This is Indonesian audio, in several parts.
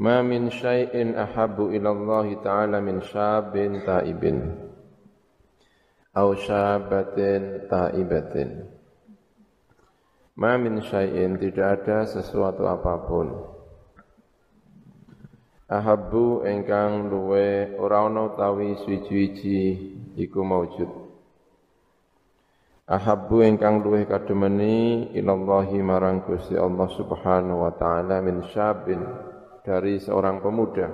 Ma min syai'in ahabbu ila Allah Ta'ala min syabin taibin. Au syabatin taibatin. Ma min syai'in tidak ada sesuatu apa pun. Ahabbu engkang luwe ora ana utawi suci-suci iku maujud Ahabbu engkang luwe kademeni ilallahi marang Gusti Allah Subhanahu wa taala min syabin dari seorang pemuda.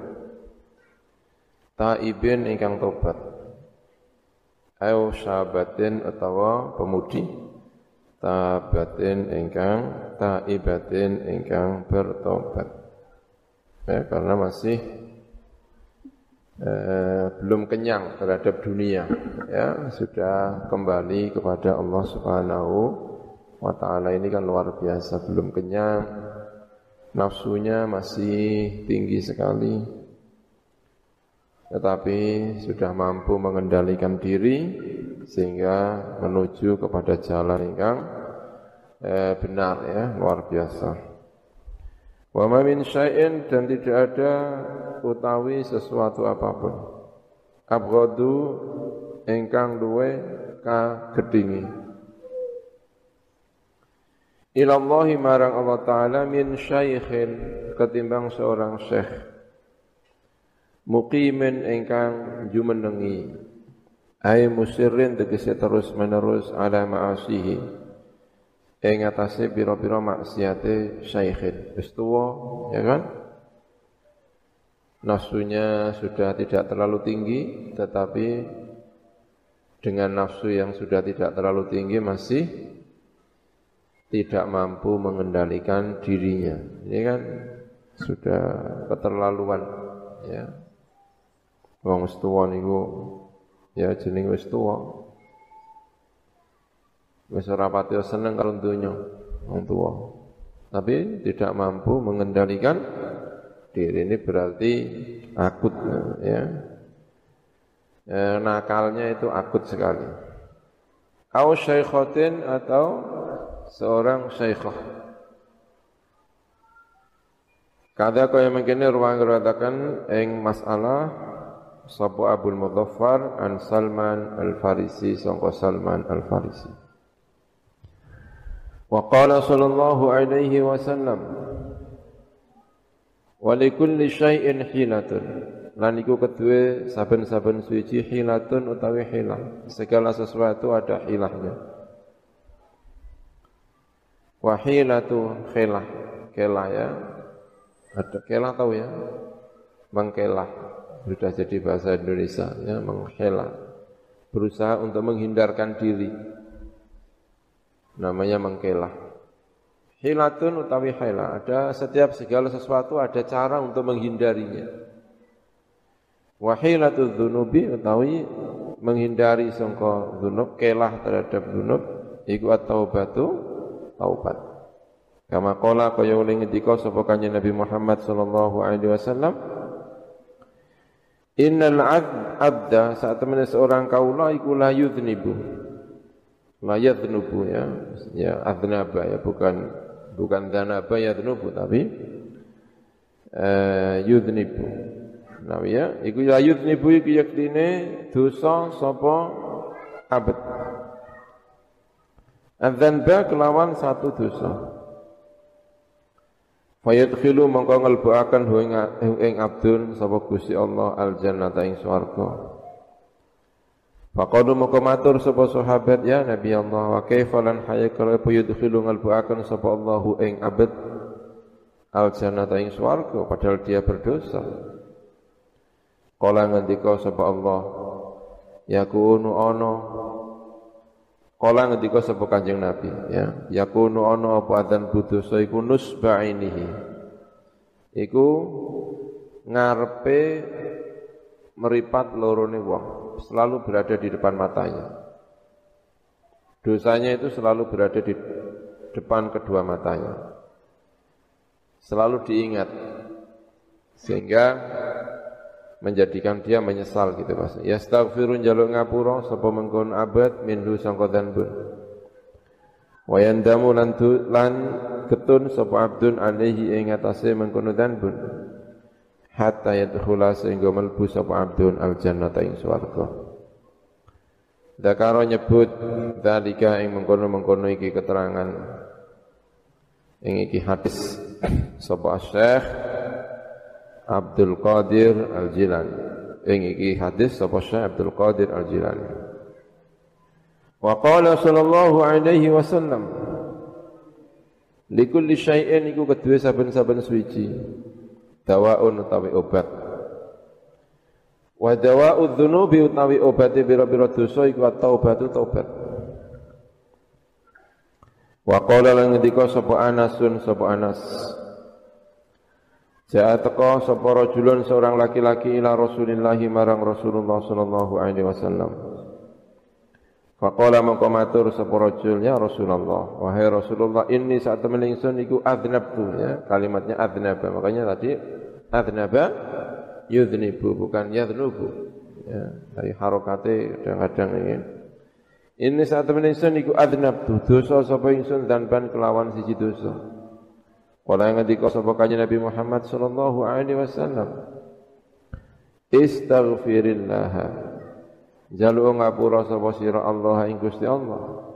Taibin ingkang tobat. Ayo sahabatin atau pemudi. Tabatin ingkang taibatin ingkang bertobat. Ya, karena masih eh, belum kenyang terhadap dunia. Ya sudah kembali kepada Allah Subhanahu wa taala. Ini kan luar biasa belum kenyang nafsunya masih tinggi sekali. Tetapi sudah mampu mengendalikan diri sehingga menuju kepada jalan yang eh, benar ya luar biasa. Wa ma min syai'in dan tidak ada utawi sesuatu apa pun. Abghadu ingkang duwe ka gedingi ilallahi marang Allah Ta'ala min syaikhin ketimbang seorang syekh. Muqimin ingkang jumenengi. Ay musirrin tegese terus menerus ala ma'asihi. Ing atase pira-pira maksiate syaikhin. Wis ya kan? Nafsunya sudah tidak terlalu tinggi tetapi dengan nafsu yang sudah tidak terlalu tinggi masih tidak mampu mengendalikan dirinya. Ini kan sudah keterlaluan ya. Wong tuwa niku ya jeneng wis tuwa. Wis ora pati seneng karo donya wong tuwa. Tapi tidak mampu mengendalikan diri ini berarti akut ya. E, nakalnya itu akut sekali. Au syaikhatin atau seorang syekhah. Kada kaya mengkini ruang geratakan eng masalah Sabu Abul Mudhaffar an Salman Al-Farisi sangka Salman Al-Farisi. Wa qala sallallahu alaihi wasallam Wa likulli syai'in hilatun lan iku kedue saben-saben suci hilatun utawi hilah segala sesuatu ada hilahnya Wahilatu khilah. Kelah ya. Ada kelah tahu ya? Mengkelah. Sudah jadi bahasa Indonesia ya, mengkelah. Berusaha untuk menghindarkan diri. Namanya mengkelah. Hilatun utawi hilah. Ada setiap segala sesuatu ada cara untuk menghindarinya. Wahilatu dzunubi utawi menghindari sangka dzunub, kelah terhadap dzunub iku at-taubatu taubat. Kama qala kaya oleh ngendika sapa kanjeng Nabi Muhammad sallallahu alaihi wasallam Innal abda saat temen seorang kaula iku la yudhnibu. La yadhnubu ya. Ya adnaba ya bukan bukan dhanaba yadhnubu tapi uh, yudhnibu. Nah ya, iku la yudhnibu iku yaktine dosa sapa abad. Adzanba kelawan satu dosa. Fayadkhilu mongko ngelbuaken ing abdun sapa Gusti Allah al jannata ing swarga. Faqadu mongko matur sapa sahabat ya Nabi Allah wa kaifa lan hayakal yudkhilu ngelbuaken sapa Allahu ing abad al jannata ing swarga padahal dia berdosa. Kala ngendika sapa Allah yakunu ana Kala ngendika sapa Kanjeng Nabi ya, yakunu ana apa adzan budosa iku nusbainihi. Iku ngarepe meripat lorone wong, selalu berada di depan matanya. Dosanya itu selalu berada di depan kedua matanya. Selalu diingat. Sehingga menjadikan dia menyesal gitu Mas. Yastaghfirun jaluk ngapura sapa mengkon abad minhu sangka dzanbun. Wa yandamu lan ketun sapa abdun alaihi ing atase mengkono dzanbun. hatta yadkhula sehingga melbu sapa abdun al jannata ing swarga Dakaro nyebut dalika ing mengkono-mengkono iki keterangan ing iki hadis sapa Syekh Abdul Qadir Al-Jilani. Ing iki hadis sapa Syekh Abdul Qadir Al-Jilani? Wa qala sallallahu alaihi wasallam Likulli syai'in iku kedua saben-saben suci dawaun utawi obat. Wa dawa'u dzunubi utawi obate bira-bira dosa iku taubatu taubat. Wa qala lan ngendika sapa Anasun sapa Anas Ja'a teka sapa rajulun seorang laki-laki ila Rasulillah marang Rasulullah sallallahu alaihi wasallam. Faqala mangko matur sapa rajul ya Rasulullah wahai Rasulullah inni saat temen iku adnabtu ya. Kalimatnya adnaba makanya tadi adnaba yudnibu bukan yadnubu ya dari harokate kadang-kadang ini. Ini saat temen iku adnabtu dosa sapa ingsun dan ban kelawan siji dosa Kala ngendika sapa kanjeng Nabi Muhammad sallallahu alaihi wasallam Istaghfirillah Jalu ngapura sapa sira Allah ing Gusti Allah.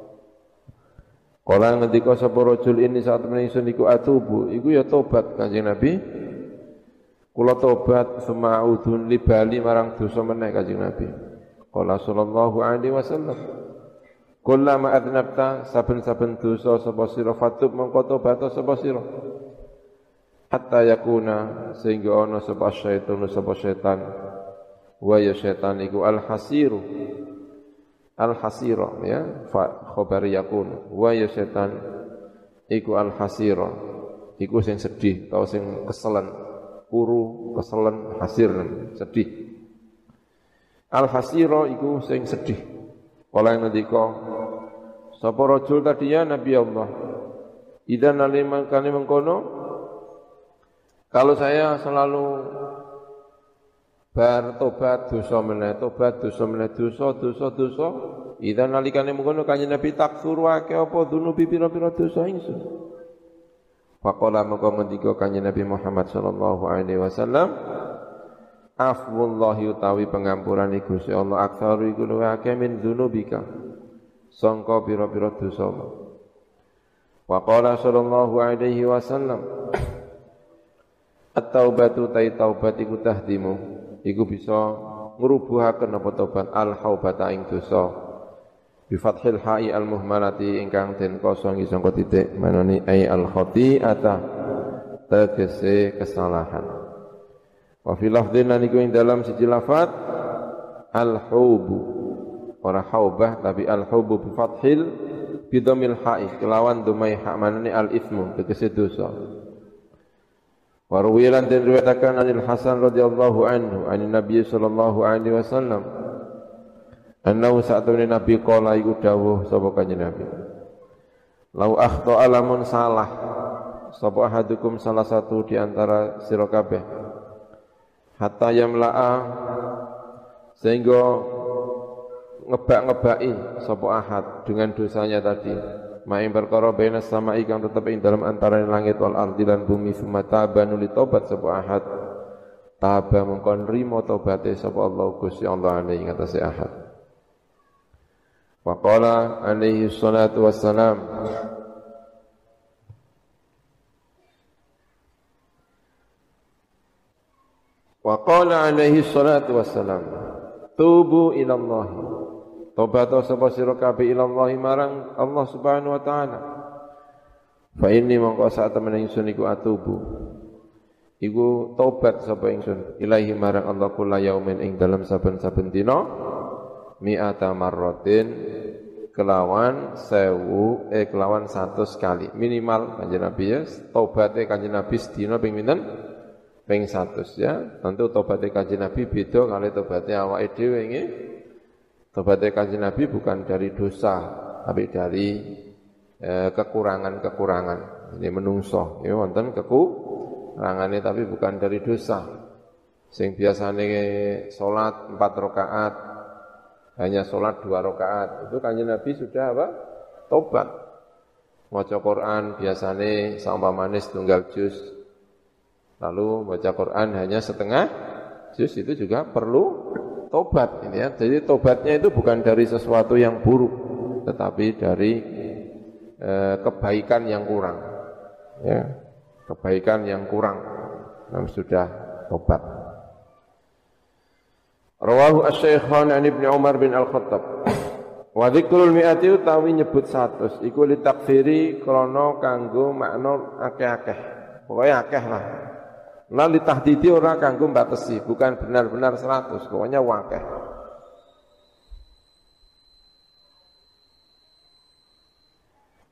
Kala ngendika sapa rajul ini saat menika ingsun iku atubu, iku ya tobat Kanjeng Nabi. Kula tobat semaudun li bali marang dosa meneh Kanjeng Nabi. Kala sallallahu alaihi wasallam. Kullama adnabta saben-saben dosa sapa sira. Fatub mengko tobat sapa sira. Hatta yakuna sehingga ana sapa syaitan sapa syaitan. Wa ya setan iku al hasiru al hasira ya fa khabar yakun. Wa ya setan iku al hasira iku sing sedih atau sing keselen. Kuru keselen hasir sedih. Al hasira iku sing sedih kala ngendika sapa rajul tadi ya nabi Allah? Idan aliman kane mengkono. Kalau saya selalu bar tobat dosa meneh tobat dosa meneh dosa dosa dosa ida nalikane mengkono kanjeng Nabi takfuru akeh apa dunubi pira-pira dosa ingsun. Faqala maka ngendika kanjeng Nabi Muhammad sallallahu alaihi wasallam Afwullahi utawi pengampuran Gusti Allah. Aktsaru iku luwih akeh min dzunubika. Sangka pira-pira dosa Wa qala sallallahu alaihi wasallam At-taubatu tai taubat iku tahdimu. Iku bisa ngrubuhaken apa tobat al haubata ing dosa. Bi fathil ha'i al muhmalati ingkang den kosong sangka titik manani ai al khati'ata tegese kesalahan wa fi lafdhin lan iku ing dalam siji lafat al hubu ora haubah tapi al hubu bi fathil bidhamil ha'i. Kelawan dumai hak manani al ismu tegese dosa. Warwilan dan riwayatkan anil Hasan radhiyallahu anhu anin Nabi sallallahu alaihi wasallam annahu sa'atun Nabi qala iku dawuh sapa kanjeng Nabi. Lau akhta alamun salah sapa ahadukum salah satu di antara sira kabeh hatta yamla'a. Sehingga ngebak-ngebaki sapa ahad dengan dosanya tadi. Ma'ing perkara baina sama ikan tetap ing dalam antara langit wal ardi lan bumi summa taba nuli tobat sapa ahad. Taba mengkon rimo tobate sapa Allah Gusti Allah alaihi ngatasi ahad. Wa qala alaihi salatu wassalam wa qala alaihi salatu wassalam tubu ila Allah Tobat sapa sira kabeh ila Allah marang Allah Subhanahu wa taala. Fa inni mongko sak temen ingsun iku atubu. Iku tobat sapa ingsun ilahi marang Allah kula yaumin ing dalam saben-saben dina mi'ata marratin kelawan sewu eh kelawan satu sekali minimal kanjeng Nabi ya tobatnya kanjeng Nabi sedina ping pinten ping 100 ya tentu tobatnya kanjeng Nabi beda kali tobatnya awake dhewe nggih Tobatnya kanjeng Nabi bukan dari dosa, tapi dari eh, kekurangan-kekurangan. Ini menungso, ya wonten kekurangannya tapi bukan dari dosa. Sing biasanya sholat empat rakaat, hanya sholat dua rakaat. Itu kanjeng Nabi sudah apa? Tobat. Maca Quran sama manis tunggal juz. Lalu baca Quran hanya setengah juz itu juga perlu tobat ini ya. Jadi tobatnya itu bukan dari sesuatu yang buruk, tetapi dari e, kebaikan yang kurang. Ya, kebaikan yang kurang. Dan sudah tobat. Rawahu Asy-Syaikhan an Ibnu Umar bin Al-Khattab. Wa dzikrul mi'ati utawi nyebut 100 iku li takfiri krana kanggo makna akeh-akeh. Pokoke akeh lah. Lah tahdidi ora kanggo batesi, bukan benar-benar 100, pokoknya wakeh.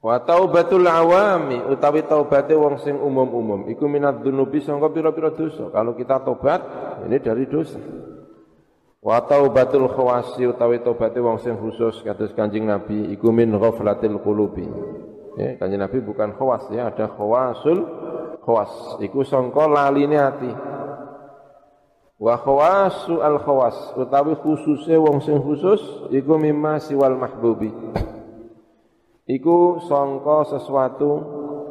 Wa taubatul awami utawi taubate wong sing umum-umum iku minat dunubi sangka pira-pira dosa. Kalau kita tobat ini dari dosa. Wa taubatul khawasi utawi taubate wong sing khusus kados Kanjeng Nabi iku min ghaflatil qulubi. Ya, Kanjeng Nabi bukan khawas ya, ada khawasul khawas. Iku sangka laline ati. Wa khawasu al khawas. Utawi khususe wong sing khusus iku mimma siwal mahbubi. Iku sangka sesuatu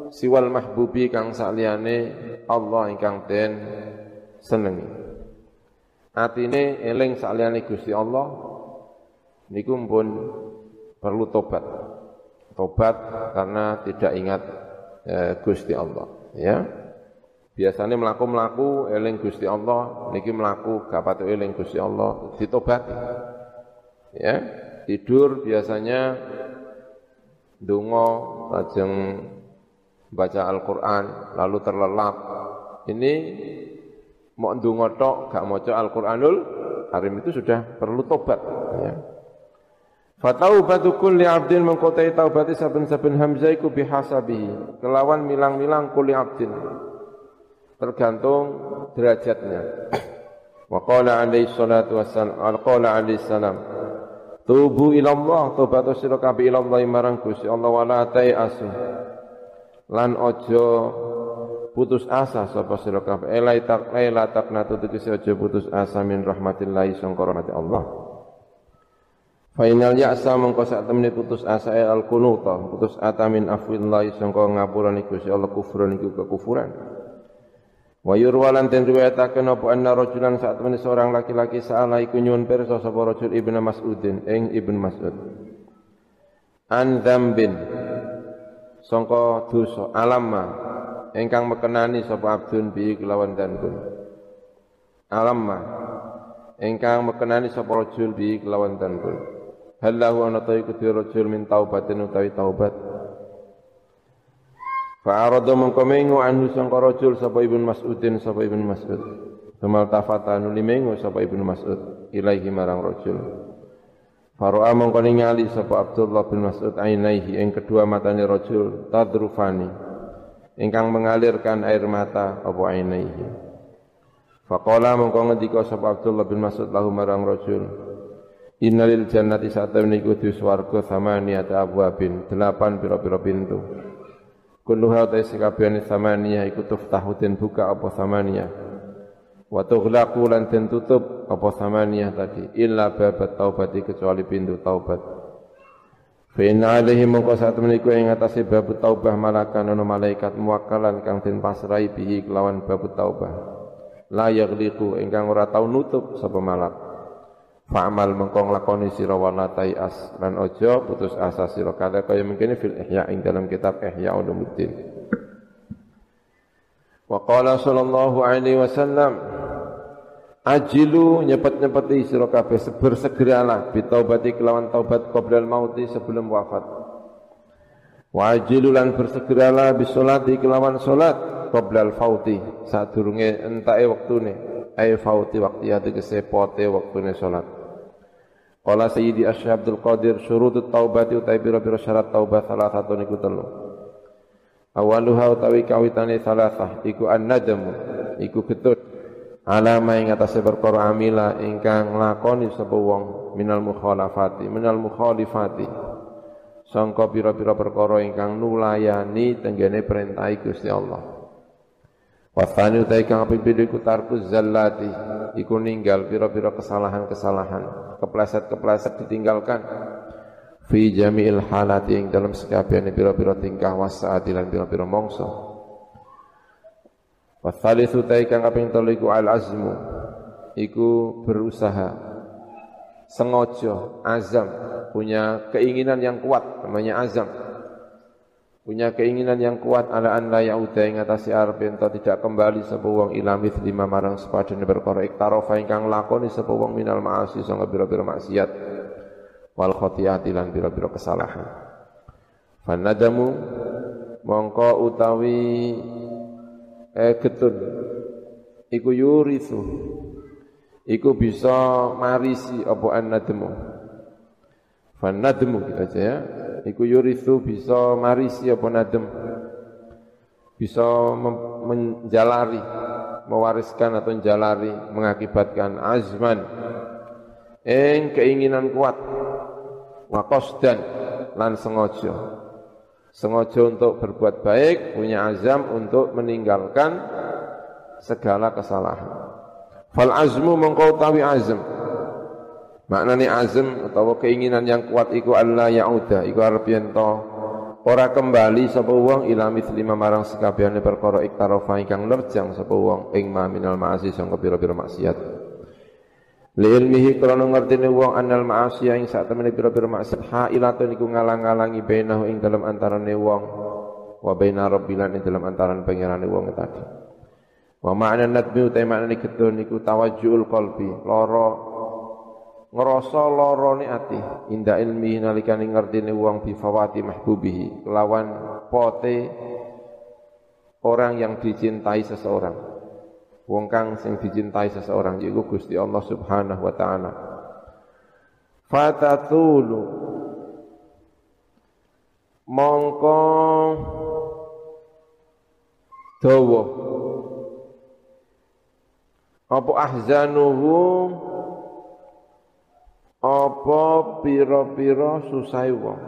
siwal mahbubi kang saliyane Allah ingkang den senengi. Atine eling saliyane Gusti Allah niku pun perlu tobat. Tobat karena tidak ingat eh, Gusti Allah ya. Biasanya melaku melaku eling gusti Allah niki melaku gak patut eling gusti Allah ditobati. Ya. Tidur biasanya dungo lajeng baca Al-Quran lalu terlelap. Ini mau dungo tok gak maca Al-Quranul Karim itu sudah perlu tobat ya. Fataubatu kulli abdin mengkotai taubati saben-saben hamzah iku. Kelawan milang-milang kulli abdin. Tergantung derajatnya. Wa qala alaihi salatu wassalam, qala alaihi salam. Tubu ila Allah, tobato sira kabeh ila Allah marang Gusti Allah wala asu. Lan ojo putus asa sapa sira kabeh. Elai tak ela taknatu tegese aja putus asa min rahmatillah sangka Allah. Fainal ya'sa mengko sak temene putus asa al kunuta, putus ata min afwillah sangka ngapurane Gusti Allah kufrun iku kekufuran. Wa yurwalan ten riwayataken apa anna rajulan sak temene seorang laki-laki saala iku nyuwun pirsa sapa rajul Ibnu Mas'udin ing Ibnu Mas'ud. An dzambin sangka dosa alamma ingkang mekenani sapa abdun bi kelawan dzambun. Alamma ingkang mekenani sapa rajul bi kelawan dzambun. Hal lahu ana ta iku rajul min taubatin utawi taubat. Fa arada mengko mengu anhu sangka rajul sapa Ibnu Mas'udin sapa Ibnu Mas'ud. Tumal tafata nuli mengu sapa Ibnu Mas'ud ilaihi marang rajul. Faro'a mengko ningali sapa Abdullah bin Mas'ud ainaihi ing kedua matane rajul tadrufani ingkang mengalirkan air mata apa ainaihi. Faqala mengko ngendika sapa Abdullah bin Mas'ud lahu marang rajul Innalil jannati satamni iku di swarga samaniyata abwabin delapan pira-pira pintu. Kulluha ta sakabehane samaniyah iku tuftahu den buka apa samaniyah. Wa tughlaqu lan den tutup apa samaniyah tadi illa babat taubati kecuali pintu taubat. Fa inna alaihi mongko satemene iku ing atase bab taubah malakan ana malaikat muwakkalan kang den pasrai bihi kelawan bab taubah. La yaghliqu ingkang ora tau nutup sapa malak. Fa'amal mengkong lakoni sira wana as lan ojo putus asa sira kada kaya mungkin fil ihya ing dalam kitab Ihya Ulumuddin. Wa qala sallallahu alaihi wasallam Ajilu nyepet-nyepeti sira kabeh bersegeralah bitaubati kelawan taubat qoblal mauti sebelum wafat. Wa ajilu lan bersegeralah bisolati kelawan salat qoblal fauti sadurunge entake wektune ay fauti waktu ya tegese pote wektune salat. Qala Sayyidi Asy Abdul Qadir syurutut taubati utai pira-pira syarat taubat salah satu niku telu. Awaluha utawi kawitane salasah iku an-nadamu iku getut alama ing atase perkara amila ingkang lakoni sapa wong minal mukhalafati minal mukhalifati sangka pira-pira perkara ingkang nulayani tenggene perintah Gusti Allah. Wasani utai kang pindho iku tarku zallati, iku ninggal pira-pira kesalahan-kesalahan, kepleset-kepleset ditinggalkan. Fi jami'il halati ing dalam sekabehane pira-pira tingkah wasaati lan pira-pira mongso. Wa tsalitsu ta kang kaping telu iku al azmu. Iku berusaha sengaja azam punya keinginan yang kuat namanya azam punya keinginan yang kuat ala an la yauda ing atase arep ento tidak kembali sapa wong ila lima marang sepadane perkara iktarofa ingkang lakoni sapa wong minal maasi sanga bira-bira maksiat. Wal khati'ati lan bira-bira kesalahan. Fanadamu mongko utawi eh getun. Iku yurithu. Iku bisa marisi apa annadmu fanadmu kita aja ya. Iku yurithu bisa marisi apa nadem bisa menjalari mewariskan atau menjalari mengakibatkan azman. Ing keinginan kuat wakos dan lan sengaja. Sengaja untuk berbuat baik punya azam untuk meninggalkan segala kesalahan. Fal azmu mengkau tawi azam Maknane azam atau keinginan yang kuat iku Allah yauda iku arep yen ora kembali sapa wong ila lima marang sekabehane perkara iktarofa ingkang nerjang sapa wong ing ma minal ma'asi sangka pira-pira maksiat. Li ilmihi krana ngertine wong anal ma'asi ing sak temene pira-pira maksiat hailatun iku ngalang-alangi bainahu ing dalam antarane wong wa baina rabbilan ing dalam antaran pangerane wong tadi. Wa ma'na nadmi utai maknane gedon iku qalbi, loro ngerasa lorone ati inda ilmi nalikane ngertine wong bi fawati mahbubihi. Lawan pote orang yang dicintai seseorang. Wong kang sing dicintai seseorang yaiku Gusti Allah Subhanahu wa taala. Fatatulu. Mongko dawa. Apa ahzanuhu apa pira-pira susah wong?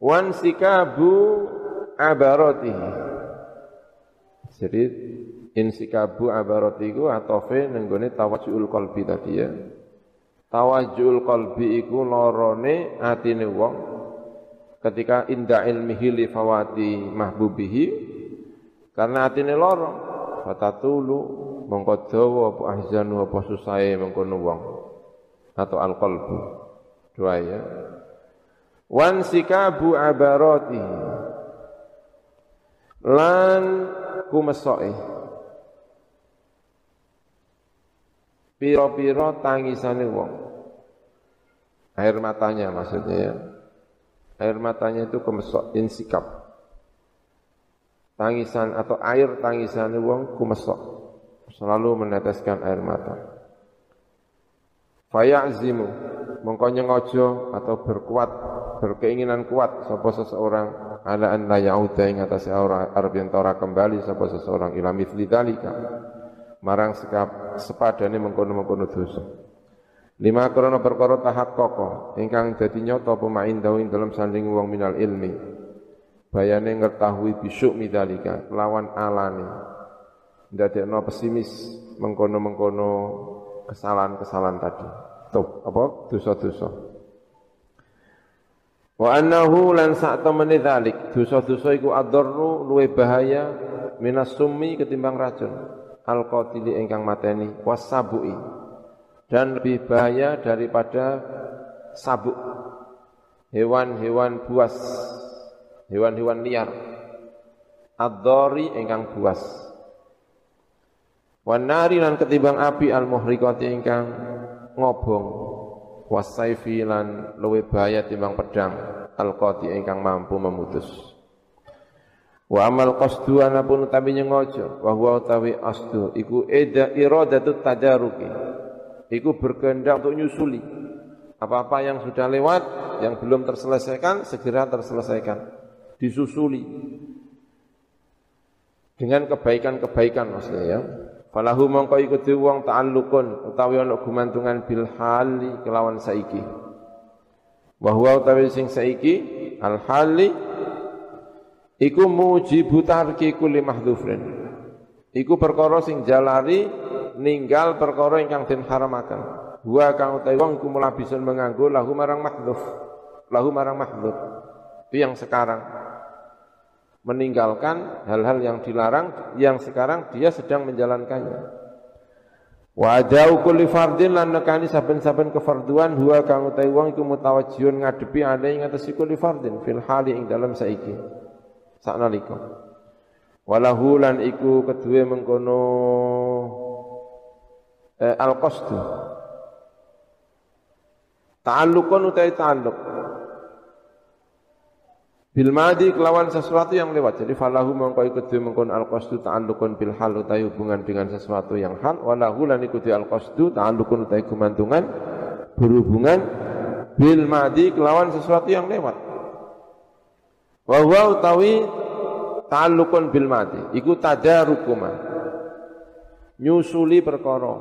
Wan sikabu abaratihi jadi insikabu abarati iku atofe nenggone tawajjul qalbi tadi ya. Tawajjul qalbi iku lorone atine wong ketika inda ilmihi li fawati mahbubihi. Karena atine loro fatatulu mongko dawa apa ahzanu apa susahe mengkono wong atau alqalbu. Dua ya. Wan sikabu abarati. Lan kumesoke. Piro-piro tangisane wong. Air matanya maksudnya ya. Air matanya itu kemesok insikap tangisan atau air tangisan wong kumesok. Selalu meneteskan air mata. Faya'zimu mongko nyengojo atau berkuat berkeinginan kuat sapa seseorang ala an la ya'uda ing arep yen ora kembali sapa seseorang ila mithli dalika marang sekap sepadane mengkono-mengkono dosa. Lima krana perkara tahaqqaqa ingkang dadi nyata pemain dawu dalam sanding wong minal ilmi bayane ngertahui bisuk midalika lawan alane ndadekno pesimis mengkono-mengkono kesalahan-kesalahan tadi. Tuh apa? Dosa-dosa. Wa annahu lan sak temene dalik dosa-dosa iku adarru luwe bahaya minas summi ketimbang racun. Al qatili ingkang mateni wasabu'i dan lebih bahaya daripada sabuk. Hewan-hewan buas hewan-hewan liar. Ad-dhari ingkang buas. Wan nari lan ketimbang api al muhriqati ingkang ngobong. Wasaifi lan luwe bahaya timbang pedang. Al qati ingkang mampu memutus. Wa amal qasdu anapun utawi nyengojo. Wa huwa utawi asdu. Iku ida iradatu tajaruki iku berkehendak untuk nyusuli. Apa-apa yang sudah lewat yang belum terselesaikan segera terselesaikan disusuli dengan kebaikan-kebaikan maksudnya ya. Falahu mongko iku wong ta'alluqun utawi ana gumantungan bil hali kelawan saiki. Wa huwa utawi sing saiki al hali iku mujibu tarki kulli mahdhufrin. Iku perkara sing jalari ninggal perkara ingkang den haramaken. Wa kang utawi wong kumulabisun menganggo lahu marang mahdhuf. Lahu marang mahdhuf Itu yang sekarang meninggalkan hal-hal yang dilarang yang sekarang dia sedang menjalankannya. Wa adau kulli fardin lan nekani saben-saben kefarduan huwa kang utawi wong iku mutawajjihun ngadepi ane ing atas kulli fardin fil hali ing dalam saiki. Saknalika. Walahu lan iku kedue mengkono eh, al-qasdu. Ta'alluqun utawi ta'alluq. Bil madi kelawan sesuatu yang lewat. Jadi falahu mongko ikut mengkon al qasdu ta'alluqun bil hal utai hubungan dengan sesuatu yang hal walahu lan ikuti al qasdu ta'alluqun utai gumantungan berhubungan bil madi kelawan sesuatu yang lewat. Wa huwa utawi ta'alluqun bil madi iku tadarukuma nyusuli perkara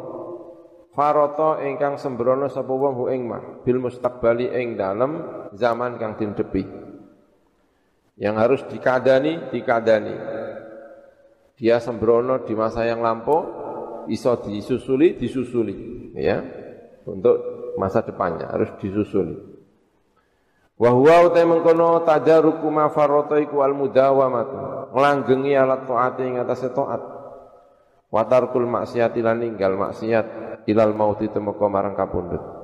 farata ingkang sembrono sapa wong ing mah bil mustaqbali ing dalem zaman kang tindepi. Yang harus dikadani, dikadani. Dia sembrono di masa yang lampau, iso disusuli, disusuli. Ya, untuk masa depannya harus disusuli. Wa huwa utai mengkono tadaruku ma al mudawamatu. Nglanggengi alat taati ing atase taat. Wa tarkul maksiati lan ninggal maksiat ilal mauti temeka marang kapundhut.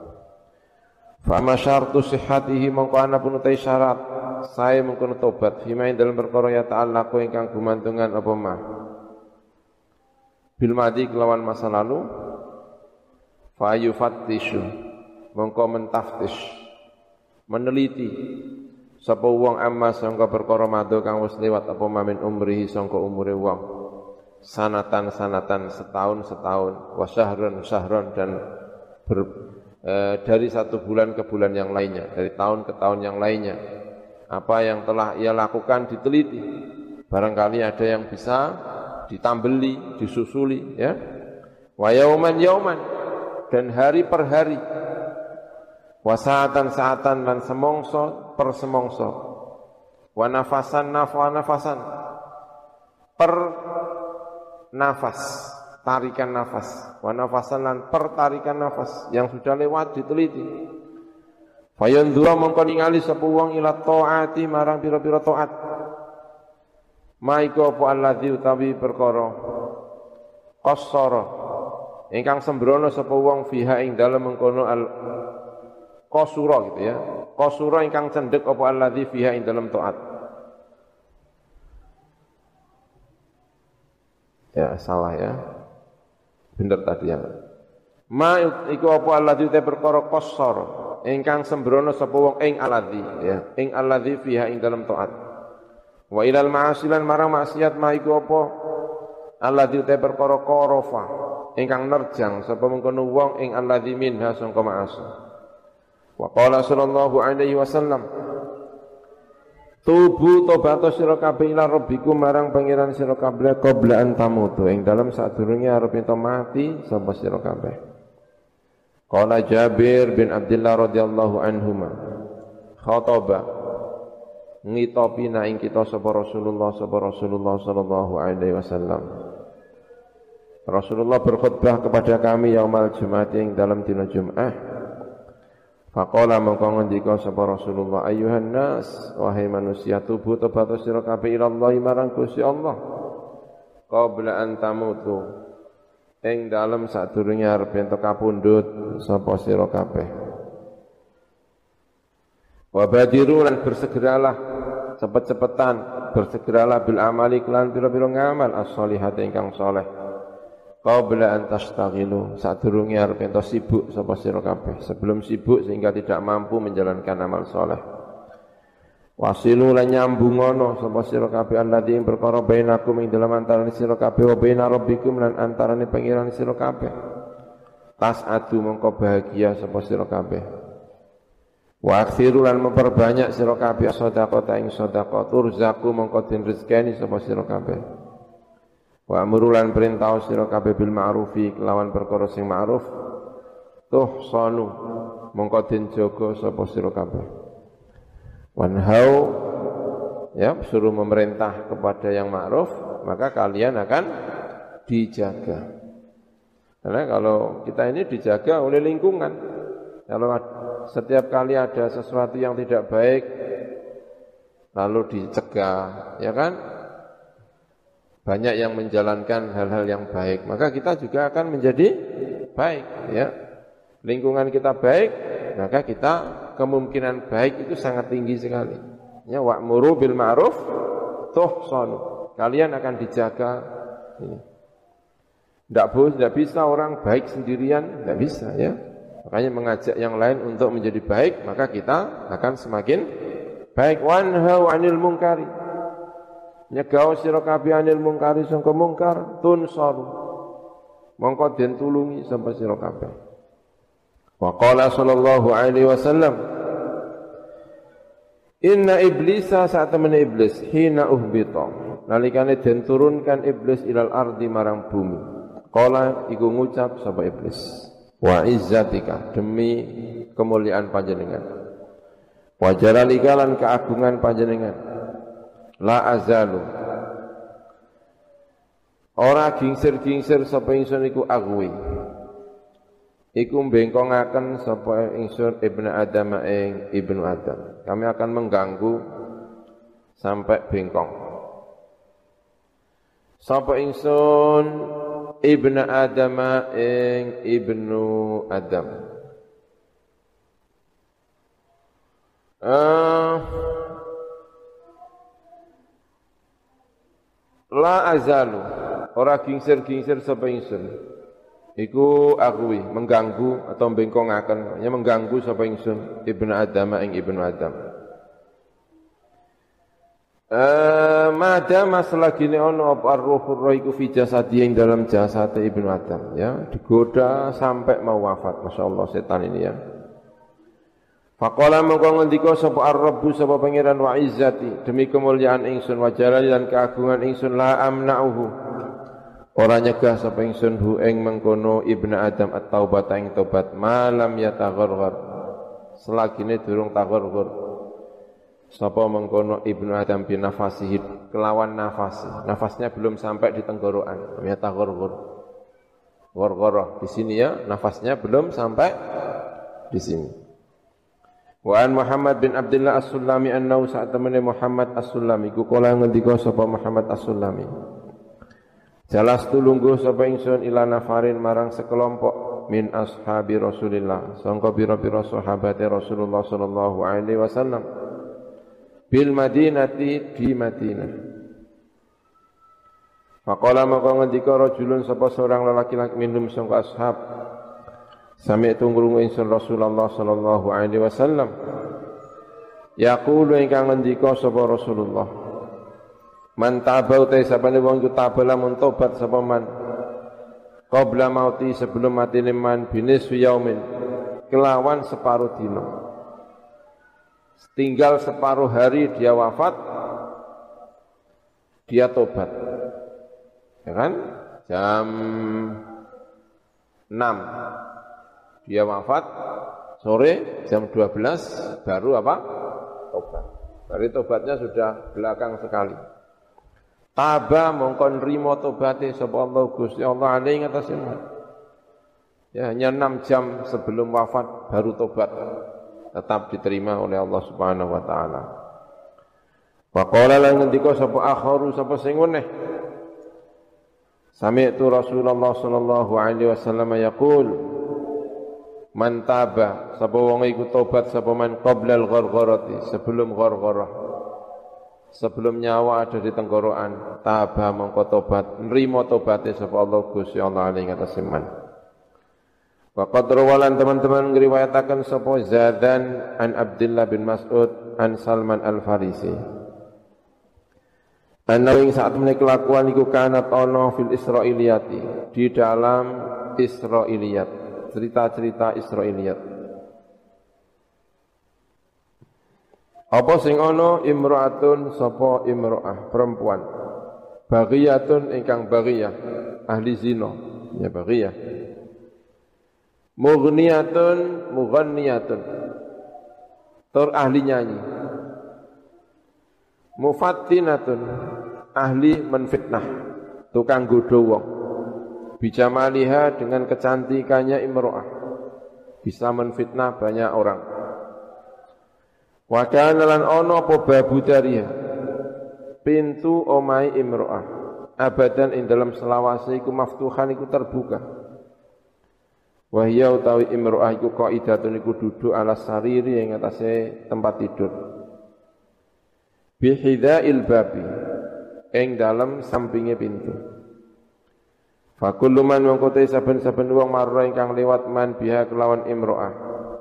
Fa ma syartu sihhatihi mongko ana pun utai syarat. Saya mengkono tobat. Fima dalam perkara ya ta'allaqu ingkang gumantungan apa mah bil madi kelawan masa lalu. Fa yufattishu mongko mentaftish meneliti sapa wong amma sangka perkara madu kang wis liwat apa mamin umrihi sangka umure wong. Sanatan sanatan setahun setahun wa syahron syahron dan ber, e, dari satu bulan ke bulan yang lainnya dari tahun ke tahun yang lainnya apa yang telah ia lakukan diteliti. Barangkali ada yang bisa ditambeli, disusuli ya. Wa yauman yauman dan hari per hari. Wasaatan saatan dan semongso per semongso. Wa nafasan nafwa nafasan per nafas, tarikan nafas. Wa nafasan dan per tarikan nafas yang sudah lewat diteliti. Fayandura mongko ningali sapa wong ila taati marang pira-pira taat. Maiku apa alladzi utawi perkara qassara ingkang sembrono sapa wong fiha ing dalem mengkono al qasura gitu ya. Qasura ingkang cendhek apa alladzi fiha ing dalem taat. Ya salah ya. Bener tadi ya. Ma iku apa alladzi te perkara qassara ingkang sembrono sapa wong ing aladzi ya. Ing aladzi fiha ing dalam taat. Wa ilal ma'asilan marang maksiat ma iku apa? Aladzi te perkara qarafa. Ingkang nerjang sapa mengkono wong ing aladzi minha sangka ma'asi. Wa qala sallallahu alaihi wasallam Tubu tobat sira kabeh ila rabbikum marang pangeran sira kabeh qabla an tamutu. Ing dalam sadurunge arep ento mati sapa sira kabeh. Qala Jabir bin Abdullah radhiyallahu anhuma khataba ngitopina ing kita sapa Rasulullah sapa Rasulullah sallallahu alaihi wasallam. Rasulullah berkhutbah kepada kami yaumal Jumat ing dalam dina Jumat Faqala mongko ngendika sapa Rasulullah ayuhan nas wahai manusia tubuh tobat sira kabeh ila Allah marang Gusti Allah. Qabla an tamutu ing dalem sadurunge arep entuk kapundhut sapa sira kabeh. Wa badiru lan bersegeralah cepet-cepetan bersegeralah bil amali kelan pira-pira ngamal as-solihati ingkang saleh qabla an tastaghilu sadurunge arep entuk sibuk sapa sira sebelum sibuk sehingga tidak mampu menjalankan amal saleh Wasilu lan nyambungono sapa sira kabeh alladzi perkara bainakum ing dalam antarané sira kabeh wa baina rabbikum lan antarané pangeran sira kabeh. Tas adu mongko bahagia sapa sira kabeh. Wa aksiru lan memperbanyak sira kabeh sedekah ing sedekah turzaku mongko den rezekani sapa sira kabeh. Wa amru lan perintah sira kabeh bil ma'rufi kelawan perkara sing ma'ruf. Tuh sanu mongko den jaga sapa sira kabeh. Wanhau ya suruh memerintah kepada yang ma'ruf, maka kalian akan dijaga. Karena kalau kita ini dijaga oleh lingkungan. Kalau setiap kali ada sesuatu yang tidak baik, lalu dicegah, ya kan? Banyak yang menjalankan hal-hal yang baik, maka kita juga akan menjadi baik, ya. Lingkungan kita baik, maka kita kemungkinan baik itu sangat tinggi sekali. Ya, wa'muru bil ma'ruf tuhsanu. Kalian akan dijaga ini. Tidak boleh, tidak bisa orang baik sendirian, tidak bisa ya. Makanya mengajak yang lain untuk menjadi baik, maka kita akan semakin baik. Wanhau anil mungkari. Nyegau sira kabeh anil mungkari sangka mungkar tunsaru. Mongko den tulungi sampai sira kabeh. Wa qala sallallahu alaihi wasallam Inna iblisa saat temen iblis hina uhbita nalikane den turunkan iblis ilal ardi marang bumi. Kala iku ngucap sapa iblis wa izzatika demi kemuliaan panjenengan. Wa lan keagungan panjenengan. La azalu Ora gingsir-gingsir sapa ingsun iku agwi iku bengkongaken sapa ingsun ibnu Adam ing ibnu Adam. Kami akan mengganggu sampai bengkong. Sapa ingsun ibnu Adam ing ibnu Adam. Uh, la azalu. Ora gingsir-gingsir sapa ingsun iku akui mengganggu atau bengkongaken ya mengganggu sapa ingsun ibnu adam ing ibnu adam. Eh, mada selagi ini ono apa arruhur roh iku fi jasadi dalam jasad ibnu adam ya. Digoda sampai mau wafat masya Allah setan ini ya Faqala mengko ngendika sapa ar-rabbu sapa pangeran wa izzati demi kemuliaan ingsun wa jalali dan keagungan ingsun la amna'uhu Ora nyegah sapa ingsun hu ing mengkono ibnu Adam at-taubat ing tobat malam ya tagharghar. Selagine durung tagharghar. Sapa mengkono ibnu Adam bin nafasihi kelawan nafasi. Nafasnya belum sampai di tenggorokan. Ya tagharghar. Gharghara di sini ya, nafasnya belum sampai di sini. Wa an Muhammad bin Abdullah As-Sulami annau saat temene Muhammad As-Sulami ku kala ngendika sapa Muhammad As-Sulami. Jalas tulunggu sapa ingsun ila nafarin marang sekelompok min ashabi Rasulillah sangka pira-pira sahabate Rasulullah sallallahu alaihi wasallam bil Madinati di Madinah. Faqala maka ngendika rajulun sapa seorang lelaki laki minum sangka ashab Sami tunggurungu ingsun Rasulullah sallallahu alaihi wasallam Yaqulu ingkang ngendika sapa Rasulullah Man tabau te sapane wong iku tabala mun tobat sapa man. Qabla mauti sebelum mati man binis yaumin kelawan separuh dino. Tinggal separuh hari dia wafat dia tobat. Ya kan? Jam 6 dia wafat sore jam 12 baru apa? Tobat. Dari tobatnya sudah belakang sekali. Taba mongkon rimo tobate sapa Allah Gusti Allah alaihi ngatas Ya, hanya enam jam sebelum wafat baru tobat tetap diterima oleh Allah Subhanahu wa taala. Wa qala lan ngendika sapa akharu sapa sing meneh. Sami'tu Rasulullah sallallahu alaihi wasallam yaqul Man taba sapa wong iku tobat sapa man qabla al-ghargharati sebelum ghargharah sebelum nyawa ada di tenggorokan tabah mongko tobat nrimo tobate sapa Allah Gusti Allah ing atas iman. Wa qad teman-teman ngriwayataken sapa Zadan an Abdullah bin Mas'ud an Salman Al-Farisi. Ana ing saat menika kelakuan iku kana ana fil Israiliyati di dalam Israiliyat cerita-cerita Israiliyat Apa sing ana imra'atun sapa imra'ah perempuan. Baghiyatun ingkang baghiyah, ahli zina, ya baghiyah. Mughniyatun mughanniyatun. Tur ahli nyanyi. Mufattinatun ahli menfitnah, tukang godho wong. Bijamaliha dengan kecantikannya imro'ah. Bisa menfitnah banyak orang. Wa lan ana apa babu dariha pintu omai imro'ah. Abadan ing dalam selawase iku maftuhan iku terbuka. Wahya utawi imro'ah iku qaidatun iku duduk ala sariri ing atase tempat tidur. Bihidha'il babi. Ing dalam sampinge pintu Fakullu man wong kote saben-saben wong marra ingkang lewat man biha kelawan imro'ah.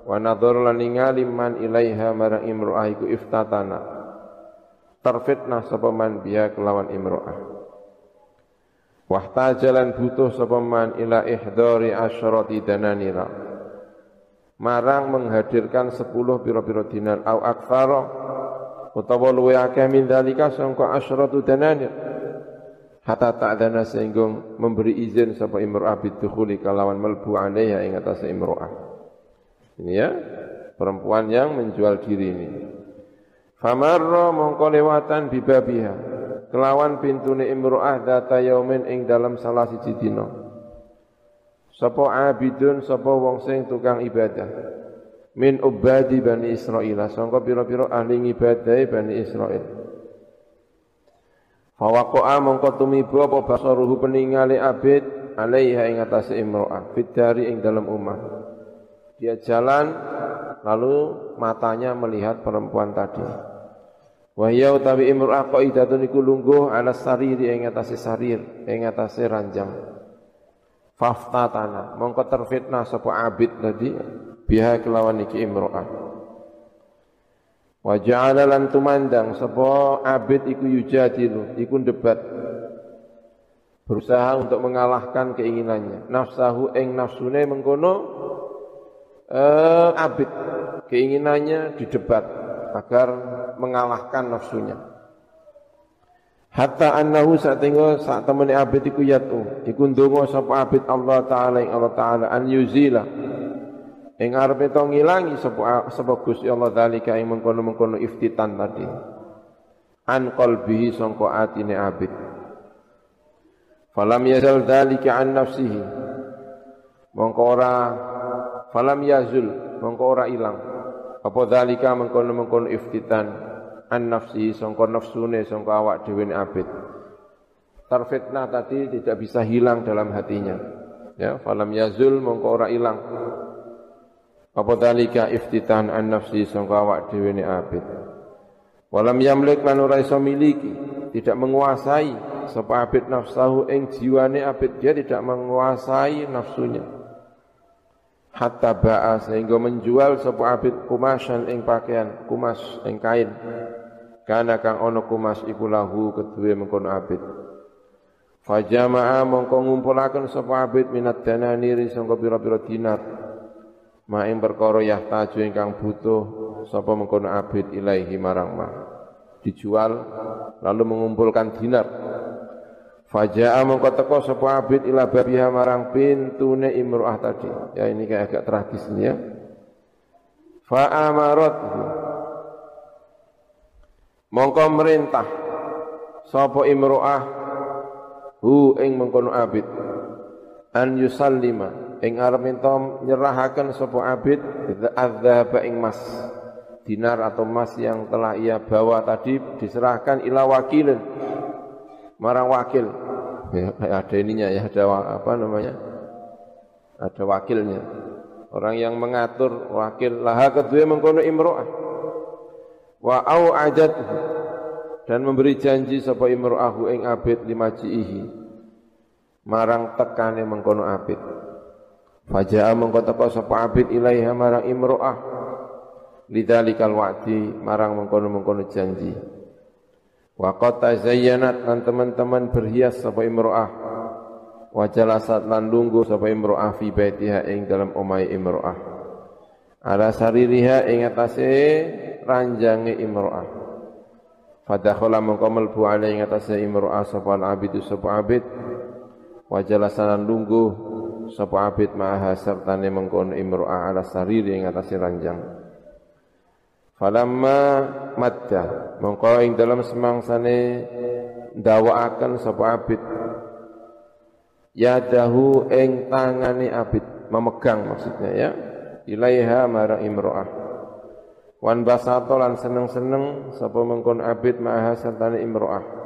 Wa nadhar lan man ilaiha marang imro'ah iku iftatana. Terfitnah sapa man biha kelawan imro'ah. Wahtajalan butuh sapa man ila ihdari asyrati dananira. Marang menghadirkan sepuluh piro-piro dinar au aktsara utawa luwe akeh min dalika sangka asyratu dananir hatta ta'dana sehingga memberi izin sapa imra'ah bidukhuli kalawan melbu alaiha ing atas imra'ah. Ini ya, perempuan yang menjual diri ini. Famarra mongko lewatan bibabiha kelawan pintune imra'ah data yaumin ing dalam salah siji dina. Sapa abidun sapa wong sing tukang ibadah. Min ubadi Bani Israil, sangka pira-pira ahli ibadah Bani Israil. Fawaqa'a mongko tumibu apa basaruhu peningali abid alaiha ing atase imro'ah fitari ing dalam umah. Dia jalan lalu matanya melihat perempuan tadi. Wahya utawi imro'ah qaidatun iku lungguh ala sariri ing atase sarir ing atase ranjang. Faftatana mongko terfitnah sapa abid tadi biha kelawan iki imro'ah. Wa ja'ala lan tumandang sapa abid iku yujadilu, iku debat. Berusaha untuk mengalahkan keinginannya. Nafsahu ing nafsune mengkono eh, abid. Keinginannya didebat agar mengalahkan nafsunya. Hatta annahu saat tengok saat temani abid iku yatu. Iku ndonga sapa abid Allah Ta'ala ing Allah Ta'ala an yuzila Ing arepe to ngilangi sapa Gusti Allah zalika ing mengkono-mengkono iftitan tadi. An qalbihi sangka atine abid. Falam yazal dzalika an nafsihi. Mongko ora falam yazul, mongko ora ilang. Apa dzalika mengkono-mengkono iftitan an nafsihi sangka nafsune sangka awak dhewe abid. Terfitnah tadi tidak bisa hilang dalam hatinya. Ya, falam yazul mongko ilang apa dalika iftitahan an nafsi sangka awak dhewe ne abid. Walam yamlik lan ora iso miliki, tidak menguasai sapa abid nafsahu ing jiwane abid dia tidak menguasai nafsunya. Hatta ba'a sehingga menjual sapa abid kumasan ing pakaian, kumas ing kain. Kana kang ono kumas iku lahu kedue mengkono abid. Fajama'a mongko ngumpulaken sapa abid minat dananiri sangka pira-pira dinar Ma'ing perkara yahtaju ingkang butuh sapa mengkono abid ilaihi marang ma. Dijual lalu mengumpulkan dinar. Faja'a mengko teko sapa abid ila babiha marang pintune imru'ah tadi. Ya ini kayak agak tragis ini ya. Fa amarat mongko merintah sapa imru'ah hu ing mengkono abid an yusallima ing arep minta nyerahaken sapa abid adzhaba ing mas dinar atau emas yang telah ia bawa tadi diserahkan ila wakilin marang wakil. Ya, ada ininya ya ada apa namanya? Ada wakilnya. Orang yang mengatur wakil. Laha kedua mengkono imro'ah. Wa au ajat. Dan memberi janji sapa imro'ahu ing abid lima ji'ihi marang tekane mengkono abid Faja'a mengko teka sapa abid ilaiha marang imro'ah lidzalikal wa'di marang mengkono-mengkono janji. Wa qad tazayyanat lan teman-teman berhias sapa imro'ah. Wa jalasat lan lungguh sapa imro'ah fi baitiha ing dalam omai imro'ah. Ala saririha ing atase ranjange imro'ah. Fadakhala mengko mlebu ala ing atase imro'ah sapa abidu sapa abid. Wa jalasan lungguh sapa abid ma'aha sertane mengkono imro'ah ala sariri ing atase ranjang. Falamma madda mongko ing dalam semangsane ndawaaken sapa abid. Yadahu ing tangane abid memegang maksudnya ya. Ilaiha marang imro'ah wan basato lan seneng-seneng sapa mengkon abid ma'aha santane imro'ah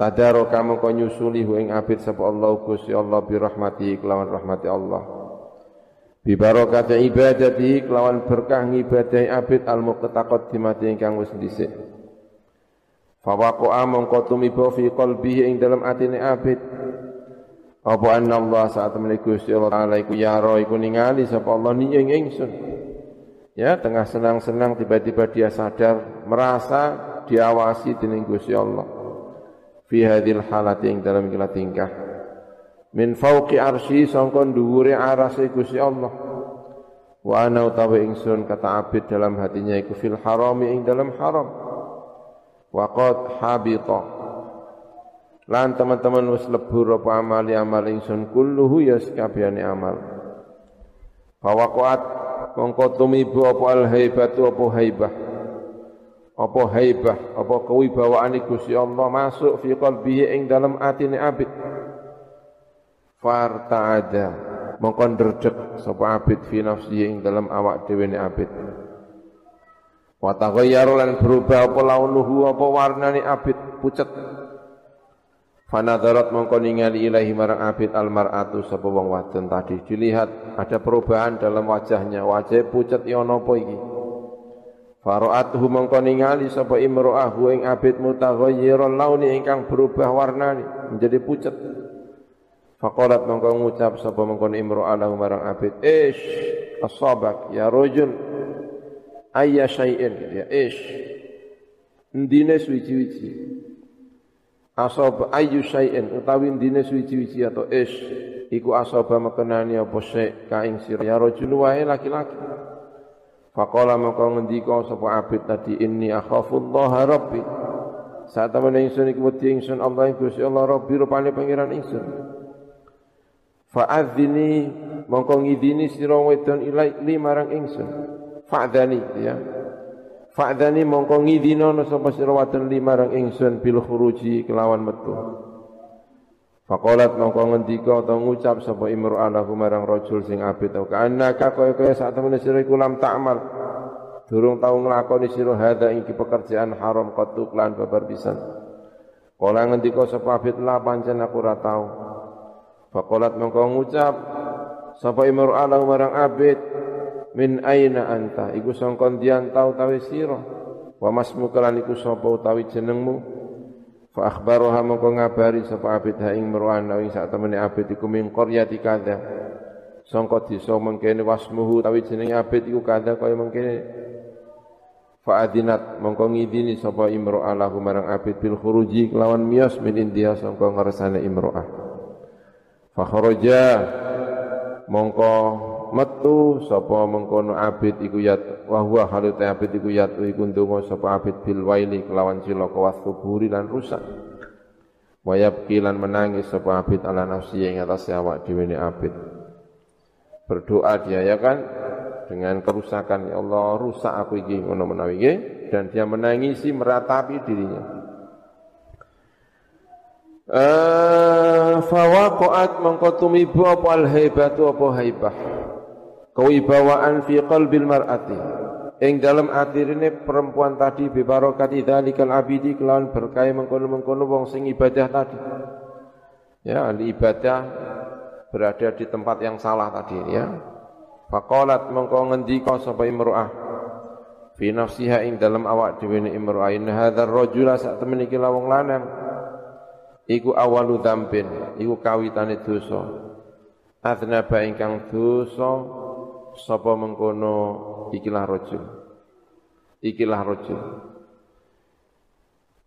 tadaro kamu kau nyusuli hu ing abid sapa Allah Gusti Allah bi rahmati kelawan rahmati Allah. Bi barokati ibadati kelawan berkah ngibadahi abid al muqtaqaddimati ingkang wis dhisik. Fawaqa'a mongko tumiba fi qalbihi ing dalam atine abid. Apa anna Allah saat temene Gusti Allah taala iku yaro iku ningali sapa Allah ni ing ingsun. Ya, tengah senang-senang tiba-tiba dia sadar merasa diawasi dening Gusti Allah. Fi hadhil halati ing dalam kila tingkah. Min fauqi arsy sangkon dhuwure arase Gusti Allah. Wa ana utawi ingsun kata abid dalam hatinya iku fil harami ing dalam haram. Wa qad habita. Lan teman-teman wis lebur apa amali amal ingsun kulluhu ya sekabehane amal. Fawaqat mongko tumibu apa al haibatu apa haibah apa haibah apa kewibawaan Gusti Allah masuk fi qalbihi ing dalam atine abid farta'ada mongko ndredeg sapa abid fi nafsihi ing dalam awak dhewe ne abid wa taghayyaru lan berubah apa launuhu apa warnane abid pucet Fanadarat mongko ningali ilahi marang abid almar'atu sapa wong wadon tadi. Dilihat ada perubahan dalam wajahnya. Wajah pucat ya napa iki? Faro'atuhu mongko ningali sapa imro'ahu ing abid mutaghayyiran launi ingkang berubah warnane menjadi pucat. Faqalat mongko ngucap sapa mongko imro'ah lahu marang abid, "Ish asabak ya rajul ayya syai'in." Ya ish. Ndine suci-suci asaba ayu syai'in utawi dine suci-suci atau is iku asaba mekenani apa syai' ka ing sira ya rajul wae laki-laki faqala maka ngendika sapa abid tadi inni akhafullaha rabbi. Saat temen ingsun iku wedi ingsun Allah Gusti Allah rabbi rupane pangeran ingsun. Fa'adzini mongko ngidini sira wedon ilai li marang ingsun. Fa'dzani ya. Fa'dani mongko ngidina sapa sira wadon limarang ingsun bil khuruji kelawan metu. Faqalat mongko ngendika atau ngucap sapa imru'ah lahu marang rajul sing abid ka annaka kaya-kaya sak temene sira iku lam ta'mal. Durung tau nglakoni sira hadza ing pekerjaan haram qatu lan babar pisan. Kala ngendika sapa abid la pancen aku ora tau. Faqalat mongko ngucap sapa imru'ah lahu marang abid min aina anta iku sangka ndian tau tawi sira wa masmuka lan iku sapa utawi jenengmu fa akhbaroha mongko ngabari sapa abid ha ing marwan ing sak temene abid iku min qaryati kadza sangka desa mengkene wasmuhu utawi jenenge abid iku kadza kaya mengkene. Fa adinat mongko ngidini sapa imro'ah lahu marang abid bil khuruji kelawan miyas min india sangka ngersane imro'ah. Fa kharaja mongko metu sapa mengkono abid iku yat wa huwa halute abid iku yat iku ndonga sapa abid bil waili kelawan cilaka wasuburi lan rusak. Wayabki lan menangis sapa abid ala nafsi ing atas awak dhewe abid. Berdoa dia ya kan dengan kerusakan ya Allah rusak aku iki ngono menawi dan dia menangisi meratapi dirinya. Uh, fawaqa'at mengko tumibu apa al-haibatu apa haibah kewibawaan fi qalbil mar'ati. Ing dalam atirine perempuan tadi bi barokati dzalikal abidi kelawan berkah mengkono-mengkono wong sing ibadah tadi. Ya ahli ibadah berada di tempat yang salah tadi ya. Faqalat mengko ngendika sapa imro'ah fi nafsiha ing dalam awak dhewe ne imro'ah in hadzal rajula sak temen iki lawang lanang. Iku awalu dzambin iku kawitane dosa. Adnaba ingkang dosa sapa mengkono ikilah rajul ikilah rajul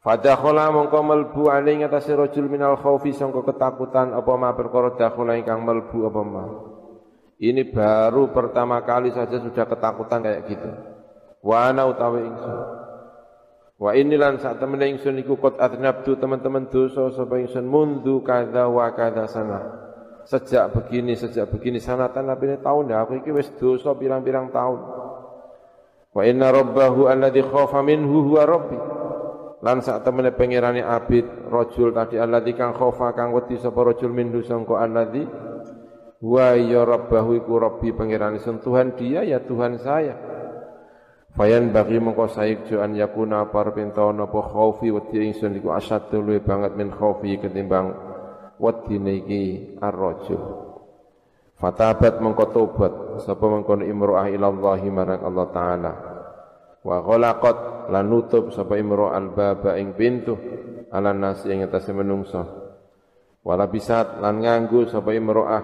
Fadakhala mongko melbu ali ngatasi rajul minal khaufi sangka ketakutan apa ma perkara dakhala ingkang melbu apa ma. Ini baru pertama kali saja sudah ketakutan kayak gitu. Wa ana utawi ingsun. Wa inilan saat temen ingsun iku qad adnabtu teman-teman dosa sapa ingsun mundu kadza wa kadza sana sejak begini sejak begini sanatan ini tahun dah aku iki wis dosa pirang-pirang tahun. Wa inna rabbahu alladhi khafa minhu huwa rabbi. Lan sak temene pangerane abid rajul tadi alladhi kang khafa kang wedi sapa rajul minhu sangka alladhi. Wa ya rabbahu iku rabbi pangerane Tuhan dia ya Tuhan saya. Fayan bagi mengko saik an yakuna par pinta napa khaufi wedi ingsun iku asad luwe banget min khaufi ketimbang wedine iki ar-rajul. Fatabat mengko tobat sapa mengko imro'ah ilallahi marang Allah taala. Wa ghalaqat lan nutup sapa imro'ah al-baba ing pintu ala nasi ing atase menungsa. Wala bisat lan nganggo sapa imro'ah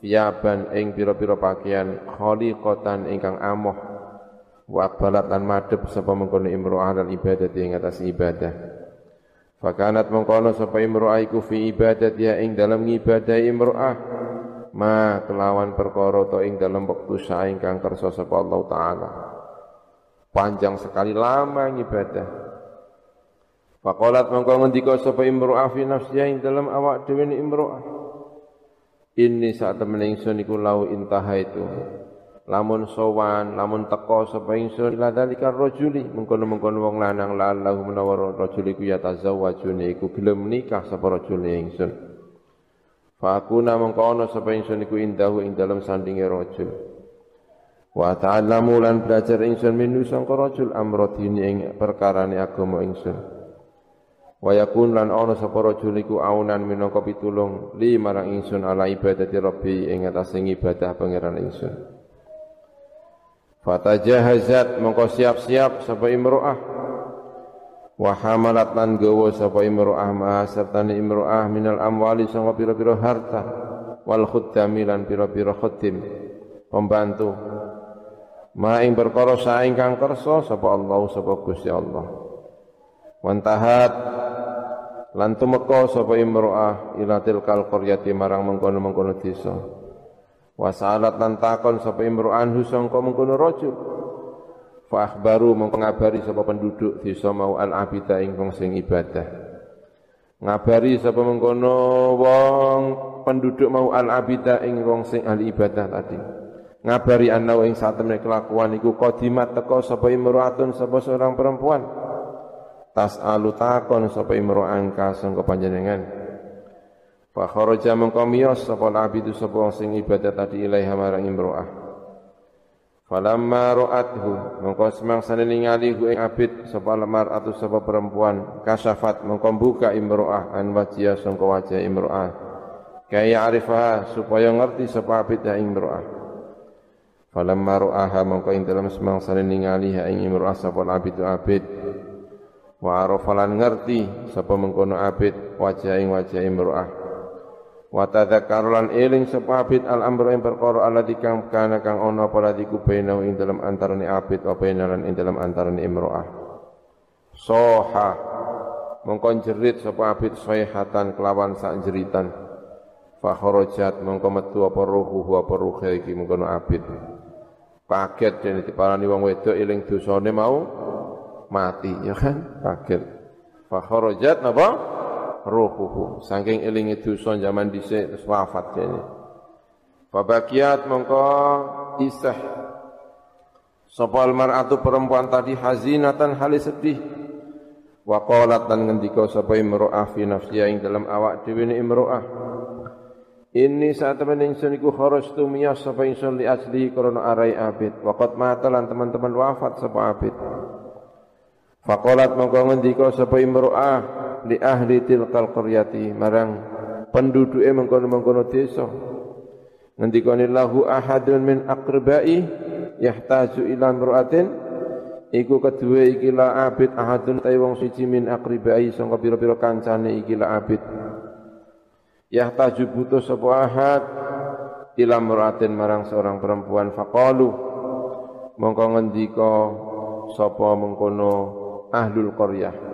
fiyaban ing pira-pira pakaian khaliqatan ingkang amoh wa aqbalat lan madhep sapa mengkono imro'ah lan ibadat ing atas ibadah fakanat mengkono sapa imro'ah iku fi ibadat ya ing dalam ibadah imro'ah. Ma kelawan perkara to ing dalam wektu sae ingkang kersa sapa Allah taala. Panjang sekali lama ibadah Faqalat mengko ngendika sapa imro'ah fi nafsiha ing dalam awak dhewe imro'ah. Ini saat temen ingsun iku lau intaha itu lamun sowan lamun teko sapa ingsun ila dalika rajuli mengkono-mengkono wong lanang la lahu menawa rajul iku ya tazawwajune iku gelem nikah sapa rajul ingsun. Fa aku mengko ana sapa ingsun iku indahu ing dalem sandinge rajul. Wa ta'allamu lan belajar ingsun minu sangka rajul amradini ing perkarane agama ingsun. Wa yakun lan ana sapa rajul iku aunan minangka pitulung li marang ingsun ala ibadati rabbi ing atase ibadah pangeran ingsun Fatajahazat mengko siap-siap sapa imro'ah. Wa hamalat lan gawa sapa imro'ah ma serta imro'ah minal amwali sanga pira-pira harta wal khuddami lan pira-pira khudim pembantu. Ma ing perkara sae ingkang kersa sapa Allah sapa Gusti Allah. Wantahat lan tumeka sapa imro'ah ila tilkal qaryati marang mengkono-mengkono desa Wasalat lan takon sapa imro'an sangka mengkono rajul. Fa akhbaru mengko ngabari sapa penduduk desa mau al abida ing sing ibadah. Ngabari sapa mengkono wong penduduk mau al abida ing wong sing ahli ibadah tadi. Ngabari ana ing satemene kelakuan iku qadimat teko sapa imro'atun sapa seorang perempuan. Tas alu takon sapa imro'an ka sangka panjenengan. Fa kharaja mengko miyos sapa abidu sapa sing ibadah tadi ilaiha marang imro'ah. Falamma ra'athu mengko semangsane ningali ku ing abid sapa lemar atau sapa perempuan kasafat mengko buka imro'ah an wajhiya sangka wajah imro'ah. Kaya arifah supaya ngerti sapa abid ha imro'ah. Falamma ra'aha mengko ing dalem semangsane ningali ha ing imro'ah sapa abidu abid wa arafalan ngerti sapa mengkono abid wajah ing wajah imro'ah wa tadzakkaru lan eling sapa abid al amru ing perkara alladzi kang kana kang ana apa ladzi kubainahu ing dalam antarane abid wa bainalan ing dalam antarane imro'ah. Soha. Mongko jerit sapa abid sayhatan kelawan sak jeritan. Fa kharajat mongko metu apa ruhu apa ruhe iki mengkono abid. Kaget dene diparani wong wedok eling dosane mau mati ya kan? Kaget. Fa kharajat napa ruhuhu saking elingi dosa zaman dhisik terus wafat dene Fabakiat mongko isah Sapa mar'atu perempuan tadi hazinatan hali sedih. Wa qalat lan ngendika sapa imro'ah fi nafsiha ing dalam awak dhewe ne imro'ah? Ini saat teman ingsun iku kharastu miyas sapa ingsun li asli krana arai abid. Mata lan teman-teman wafat sapa abid. Faqalat mongko ngendika sapa imro'ah li ahli tilkal qaryati marang penduduke mengkono-mengkono desa. Ngendikane lahu ahadun min aqrabai yahtaju ila imra'atin. Iku kedua iki la abid ahadun ta wong siji min aqrabai sangka pira-pira kancane iki la abid. Yahtaju butuh sapa ahad ila imra'atin marang seorang perempuan. Faqalu mongko ngendika sapa mengkono ahlul qaryah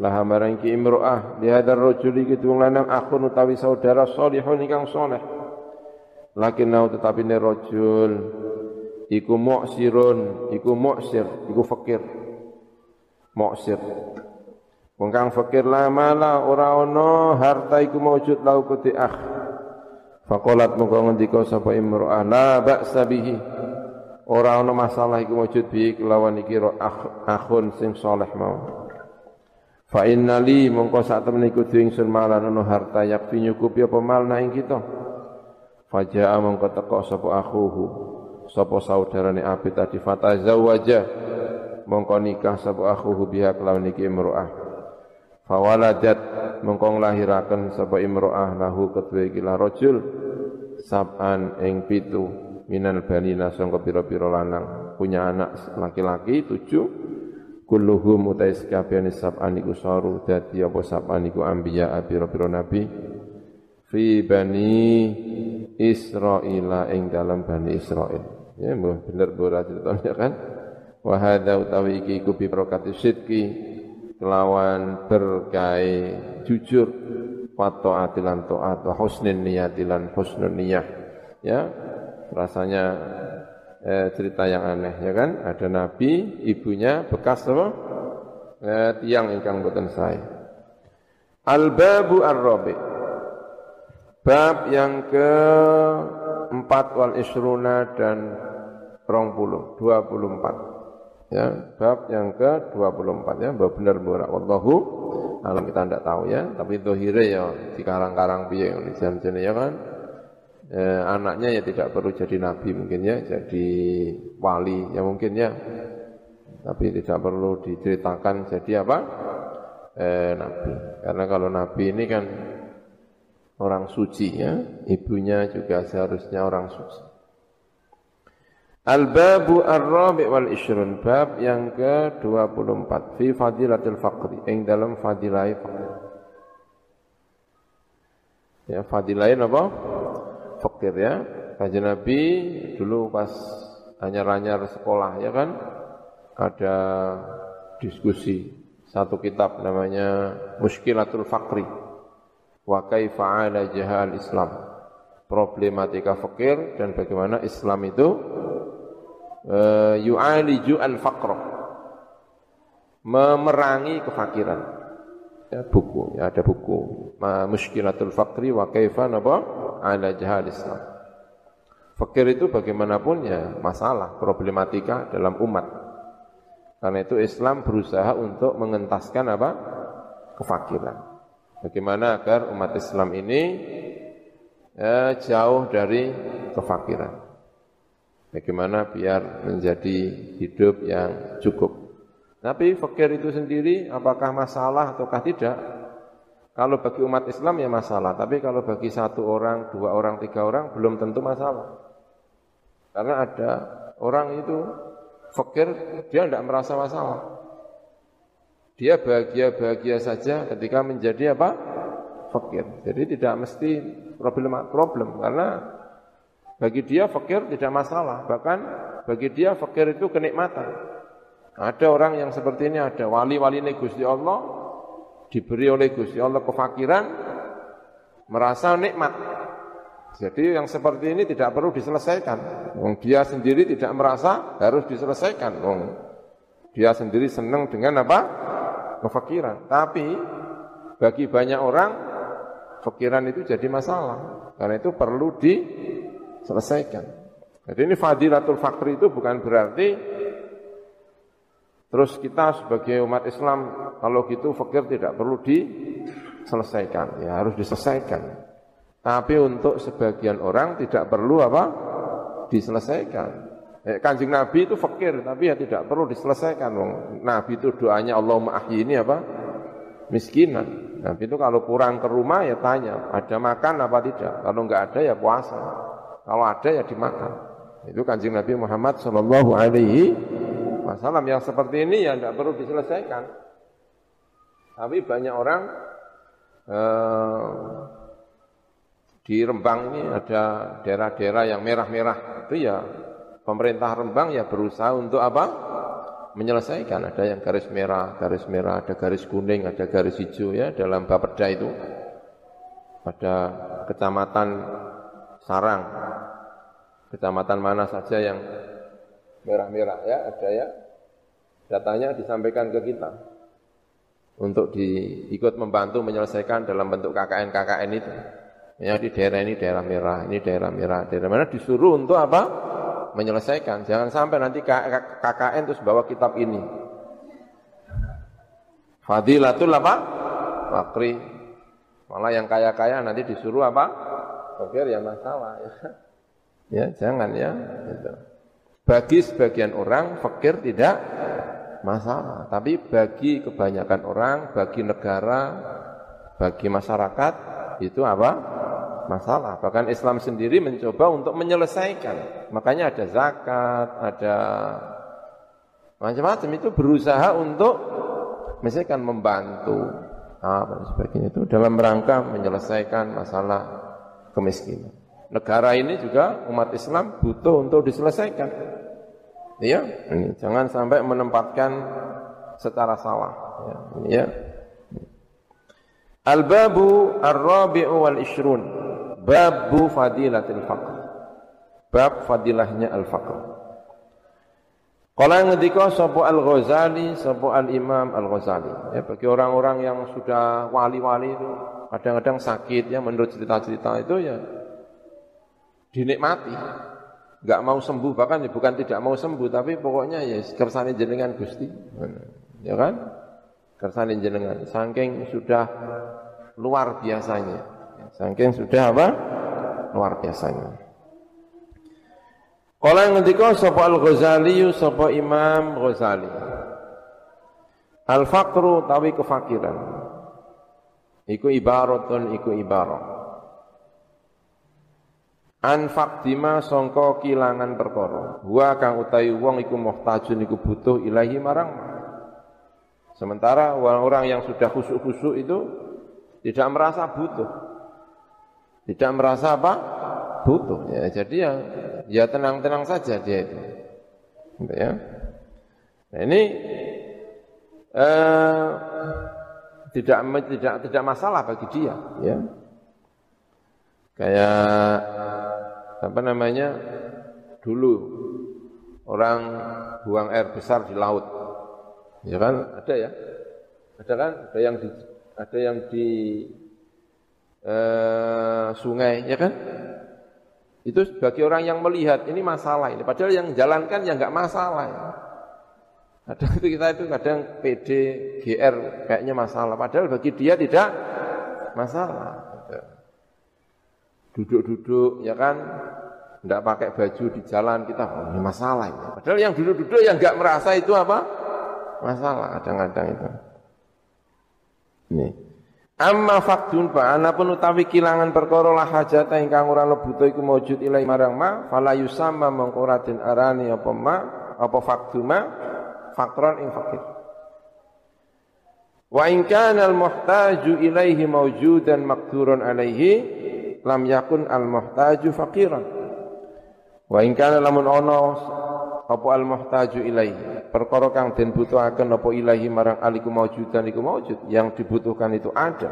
laha marang ki imro'ah lihadar rajuli ki wong lanang akhun utawi saudara salihun ingkang saleh. Lakin nau tetapi ne rajul iku mu'sirun iku mu'sir iku fakir. Mu'sir. Wong kang fakir lama la ora ana harta iku maujud lau kuti akh. Faqalat mongko ngendika sapa imro'ah la ba'sa bihi. Ora ana masalah iku maujud bi kelawan iki akhun sing saleh mau Fa inna li mongko sak temen iku ingsun malan ana harta yakfi nyukupi apa mal ing kita. Faja'a mongko teko sapa akhuhu sapa saudarane Abid tadi. Fatazawaja mongko nikah sapa akhuhu biha kelawan iki imro'ah. Fawaladat mongko nglahiraken sapa imro'ah lahu kedue iki rajul sab'an ing pitu minal banina sangka pira-pira lanang. Punya anak laki-laki tujuh kulluhum utai sekabehane sab'an iku saru dadi apa sab'an iku anbiya pira-pira nabi. Fi bani Israila ing dalam bani Israil. Ya bener bener ceritanya kan? Wa hadza utawi iki iku bi sidqi kelawan berkai jujur wa taatilan taat wa husnin niyatilan husnun niyah. Ya rasanya eh, cerita yang aneh ya kan? Ada nabi ibunya bekas apa? Eh, tiang ingkang boten sae. Al babu ar-rabi. Bab yang ke empat wal isruna dan rong puluh dua puluh empat. Ya bab yang ke-24 ya. Bab benar murah wallahu alam kita tidak tahu ya. Tapi dohire ya di karang-karang piye di jam ya kan eh, anaknya ya tidak perlu jadi nabi mungkin ya jadi wali ya mungkin ya. Tapi tidak perlu diceritakan jadi apa? Eh, nabi. Karena kalau nabi ini kan orang suci ya. Ibunya juga seharusnya orang suci. Al-babu ar-rabi wal ishrun bab yang ke-24 fi fadilatil faqri. Ing dalam fadilai faqri. Ya fadilai apa? Fakir ya. Kajian Nabi dulu pas anyar-anyar sekolah ya kan? Ada diskusi satu kitab namanya Muskilatul Fakri wa kaifa ala jahal Islam? Problematika fakir dan bagaimana Islam itu uh, yu'aliju al-faqra. Memerangi kefakiran ya, buku ya ada buku. Muskilatul Faqri wa kaifa napa ala jahal Islam. Fakir itu bagaimanapun ya masalah problematika dalam umat. Karena itu Islam berusaha untuk mengentaskan apa? Kefakiran. Bagaimana agar umat Islam ini ya, jauh dari kefakiran? Bagaimana biar menjadi hidup yang cukup. Tapi fakir itu sendiri apakah masalah ataukah tidak? Kalau bagi umat Islam ya masalah, tapi kalau bagi satu orang, dua orang, tiga orang belum tentu masalah. Karena ada orang itu fakir, dia tidak merasa masalah. Dia bahagia-bahagia saja ketika menjadi apa? Fakir. Jadi tidak mesti problem problem karena bagi dia fakir tidak masalah, bahkan bagi dia fakir itu kenikmatan. Ada orang yang seperti ini, ada wali-wali Gusti Allah, diberi oleh Gusti Allah kefakiran, merasa nikmat. Jadi yang seperti ini tidak perlu diselesaikan. Wong dia sendiri tidak merasa harus diselesaikan. Wong dia sendiri senang dengan apa? Kefakiran. Tapi bagi banyak orang fakiran itu jadi masalah. Karena itu perlu di selesaikan. Jadi ini fadilatul fakri itu bukan berarti terus kita sebagai umat Islam kalau gitu fakir tidak perlu diselesaikan, ya harus diselesaikan. Tapi untuk sebagian orang tidak perlu apa? diselesaikan. Eh, kanjeng Nabi itu fakir, tapi ya tidak perlu diselesaikan. Nabi itu doanya Allahumma ahyi ini apa? Miskinan. Nabi itu kalau pulang ke rumah ya tanya, ada makan apa tidak? Kalau enggak ada ya puasa. Kalau ada ya dimakan. Itu kanjeng Nabi Muhammad Shallallahu Alaihi Wasallam yang seperti ini ya tidak perlu diselesaikan. Tapi banyak orang eh, di Rembang ini ada daerah-daerah yang merah-merah itu ya pemerintah Rembang ya berusaha untuk apa? menyelesaikan. Ada yang garis merah, garis merah, ada garis kuning, ada garis hijau ya dalam Bapeda itu. Pada kecamatan Sarang, kecamatan mana saja yang merah-merah ya ada ya datanya disampaikan ke kita untuk diikut membantu menyelesaikan dalam bentuk KKN KKN itu. Ya di daerah ini daerah merah ini daerah merah daerah mana disuruh untuk apa? Menyelesaikan. Jangan sampai nanti KKN terus bawa kitab ini. Fadilatul apa? Fakri. Malah yang kaya-kaya nanti disuruh apa? Fakir ya masalah ya. Ya, jangan ya. Gitu. Bagi sebagian orang fakir tidak masalah. Tapi bagi kebanyakan orang, bagi negara, bagi masyarakat itu apa? Masalah. Bahkan Islam sendiri mencoba untuk menyelesaikan. Makanya ada zakat, ada macam-macam itu berusaha untuk misalkan membantu apa dan sebagainya itu dalam rangka menyelesaikan masalah kemiskinan. Negara ini juga umat Islam butuh untuk diselesaikan. Ya, ini jangan sampai menempatkan secara salah. Ya, ini ya. Al-babu ar-rabi'u wal ishrun. Babu fadilatil faqr. Bab fadilahnya al-faqr. Kalau yang ngendika sapa Al-Ghazali, sapa Al-Imam Al-Ghazali. Ya, bagi orang-orang yang sudah wali-wali itu kadang-kadang sakit ya menurut cerita-cerita itu ya dinikmati. Enggak mau sembuh bahkan ya bukan tidak mau sembuh tapi pokoknya ya kersane jenengan Gusti. Ya kan? Kersane jenengan saking sudah luar biasanya. Saking sudah apa? Luar biasanya. Kala ngendika sapa Al-Ghazali sapa Imam Ghazali. Al-faqru tawi kefakiran. Iku ibaratun iku ibarat. An fakdima sangka kilangan perkara. Wa kang utawi wong iku muhtajun iku butuh ilahi marang Sementara orang-orang yang sudah khusuk-khusuk itu tidak merasa butuh. Tidak merasa apa? Butuh. Ya, jadi ya ya tenang-tenang saja dia itu. Gitu ya. Nah, ini eh, tidak tidak tidak masalah bagi dia, ya. Kayak apa namanya? Dulu orang buang air besar di laut. Ya kan? Ada ya? Ada kan? Ada yang di ada yang di eh, sungai, ya kan? Itu bagi orang yang melihat ini masalah ini. Padahal yang jalankan ya enggak masalah. Ya. Kadang itu kita itu kadang PD, GR kayaknya masalah. Padahal bagi dia tidak masalah. Duduk-duduk ya kan, enggak pakai baju di jalan kita, oh, ini masalah ini. Padahal yang duduk-duduk yang enggak merasa itu apa? Masalah kadang-kadang itu. Nih. Amma faktun ana pun utawi kilangan perkara la hajata ingkang ora lebuta iku maujud ilai marang ma fala yusamma mengko arani apa ma apa faktuma fakron ing fakir. Wa in kana al muhtaju ilaihi maujudan maqdurun alaihi lam yakun al muhtaju faqiran. Wa in kana lamun ono apa al muhtaju ilaihi? Perkara kang den butuhaken apa ilahi marang aliku maujudan iku maujud yang dibutuhkan itu ada.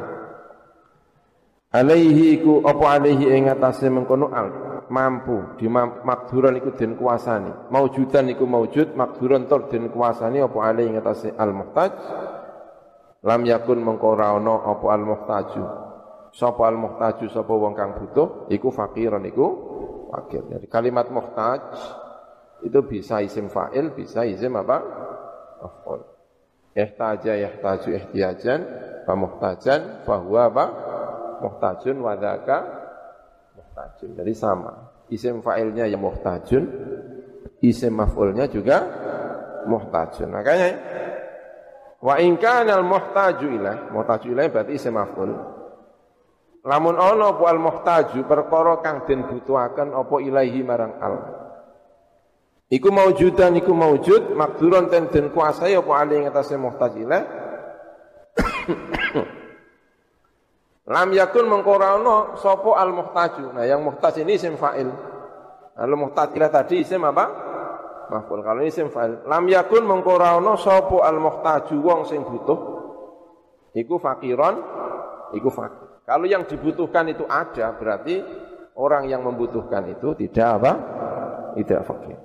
Alaihi iku apa alaihi ing atase mengkono al mampu di makduran iku den kuasani. Maujudan iku maujud makduran tur den kuasani apa alaihi ing atase al muhtaj lam yakun mengko ana apa al muhtaju sapa al muhtaju sapa wong kang butuh iku fakiran iku fakir jadi kalimat muhtaj itu bisa isim fa'il, bisa isim apa? Maf'ul. Ihtaja yahtaju ihtiyajan, fa muhtajan, fa huwa apa? Muhtajun wa dzaka muhtajun. Jadi sama. Isim fa'ilnya yang muhtajun, isim maf'ulnya juga muhtajun. Makanya wa in kana al muhtaju ilaih, muhtaju ilaih berarti isim maf'ul. Lamun ana apa al muhtaju perkara kang den butuhaken apa ilahi marang al. Iku maujudan iku maujud makduron ten den kuasai apa ali ing atase muhtaj ilaih. Lam yakun mengkorano sopo al muhtaju. Nah yang muhtaj ini isim fa'il. Al muhtaj tadi isim apa? Maf'ul. Kalau ini isim fa'il. Lam yakun mengkorano sopo al muhtaju wong sing butuh. Iku fakiron, iku fakir. Kalau yang dibutuhkan itu ada, berarti orang yang membutuhkan itu tidak apa? Tidak fakir.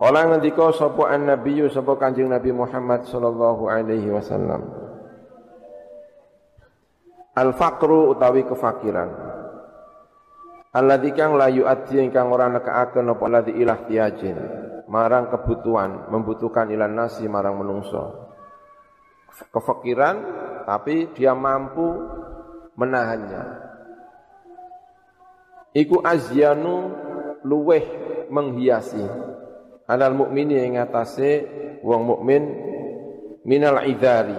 Kala ngendika sapa an-nabiyyu sapa Kanjeng Nabi Muhammad sallallahu alaihi wasallam. Al-faqru utawi kefakiran. Alladzi kang la yu'addi ingkang ora nekaaken apa ladzi ilah tiajin marang kebutuhan, membutuhkan ilan nasi marang menungso. Kefakiran tapi dia mampu menahannya. Iku azyanu luweh menghiasi. Alal mukmini ing atase wong mukmin minal idari.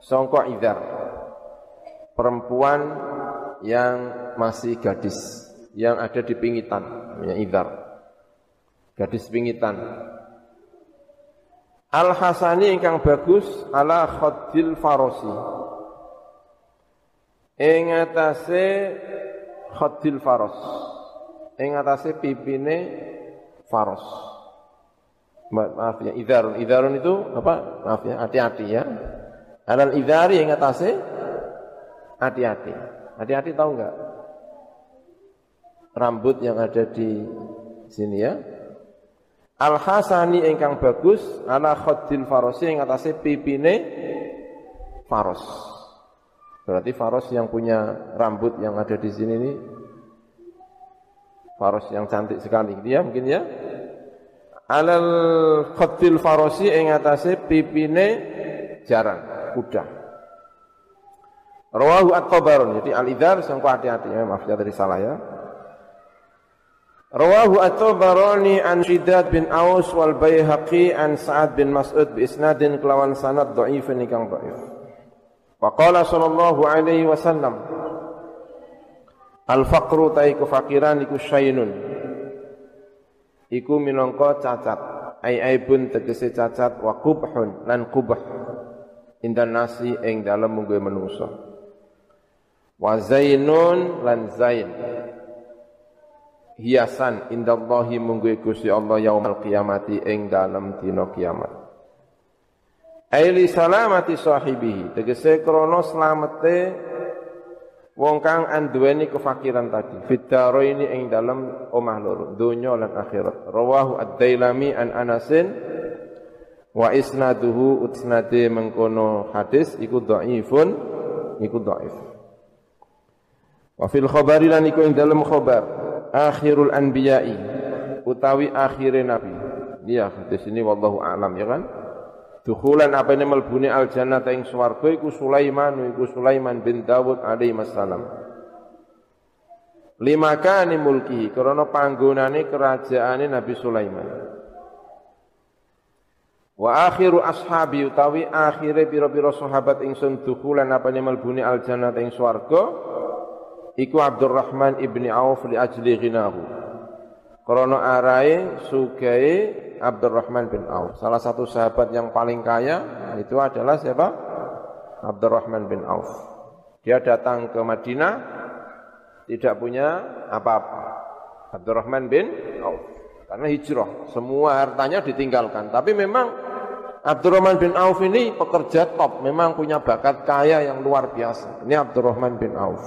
Sangka idar. Perempuan yang masih gadis yang ada di pingitan namanya idar. Gadis pingitan. Al Hasani ingkang bagus ala khaddil farosi ing atase khaddil faros. Ing atase pipine faros. Maaf ya idharun idharun itu apa? Maaf ya hati-hati ya. Alal idhari ing atase hati-hati. Hati-hati tahu enggak rambut yang ada di sini ya. Al Hasani ingkang bagus ala khaddil farosi ing atase pipine faros. Berarti faros yang punya rambut yang ada di sini ini faros yang cantik sekali dia ya mungkin ya. Alal khaddil farosi ing atase pipine jaran kuda. Rawahu at-Tabarani. Jadi al-idhar sangko hati-hati ya, maaf ya tadi salah ya. Rawahu at-Tabarani an Shidad bin Aus wal Baihaqi an Sa'ad bin Mas'ud bi isnadin kelawan sanad dhaifin ikang dhaif. Wa qala sallallahu alaihi wasallam Al faqru tai kefakiran iku syainun. Iku minangka cacat. Ai aibun tegese cacat wa qubhun lan qubh. Indan nasi ing dalem mungguhe menungso. Wa zainun lan zain hiasan indallahi munggu Gusti Allah yaumal qiyamati ing dalem dina kiamat. Aili salamati sahibihi. Tegese krana slamete wong kang anduweni kefakiran tadi. Fitaro ini ing dalem omah loro. Donya lan akhirat. Rawahu ad-dailami an anasin. Wa isnaduhu utsnade mengkono hadis. Iku dhaifun iku dhaif wa fil khabari lan iku ing dalem khabar. Akhirul anbiya'i. Utawi akhire nabi. Iya, di sini wallahu a'lam ya kan. Dukhulan apa ini melbuni al jannah ing swarga iku Sulaiman iku Sulaiman bin Dawud alaihi wasallam. Lima kani mulki karena panggonane kerajaane Nabi Sulaiman. Wa akhiru ashabi utawi akhire pira-pira sahabat ingsun dukhulan apa ini melbuni al jannah ing swarga iku Abdurrahman ibni Auf li ajli ghinahu. Krono arai sugai Abdurrahman bin Auf. Salah satu sahabat yang paling kaya itu adalah siapa? Abdurrahman bin Auf. Dia datang ke Madinah tidak punya apa-apa. Abdurrahman bin Auf. Karena hijrah, semua hartanya ditinggalkan. Tapi memang Abdurrahman bin Auf ini pekerja top, memang punya bakat kaya yang luar biasa. Ini Abdurrahman bin Auf.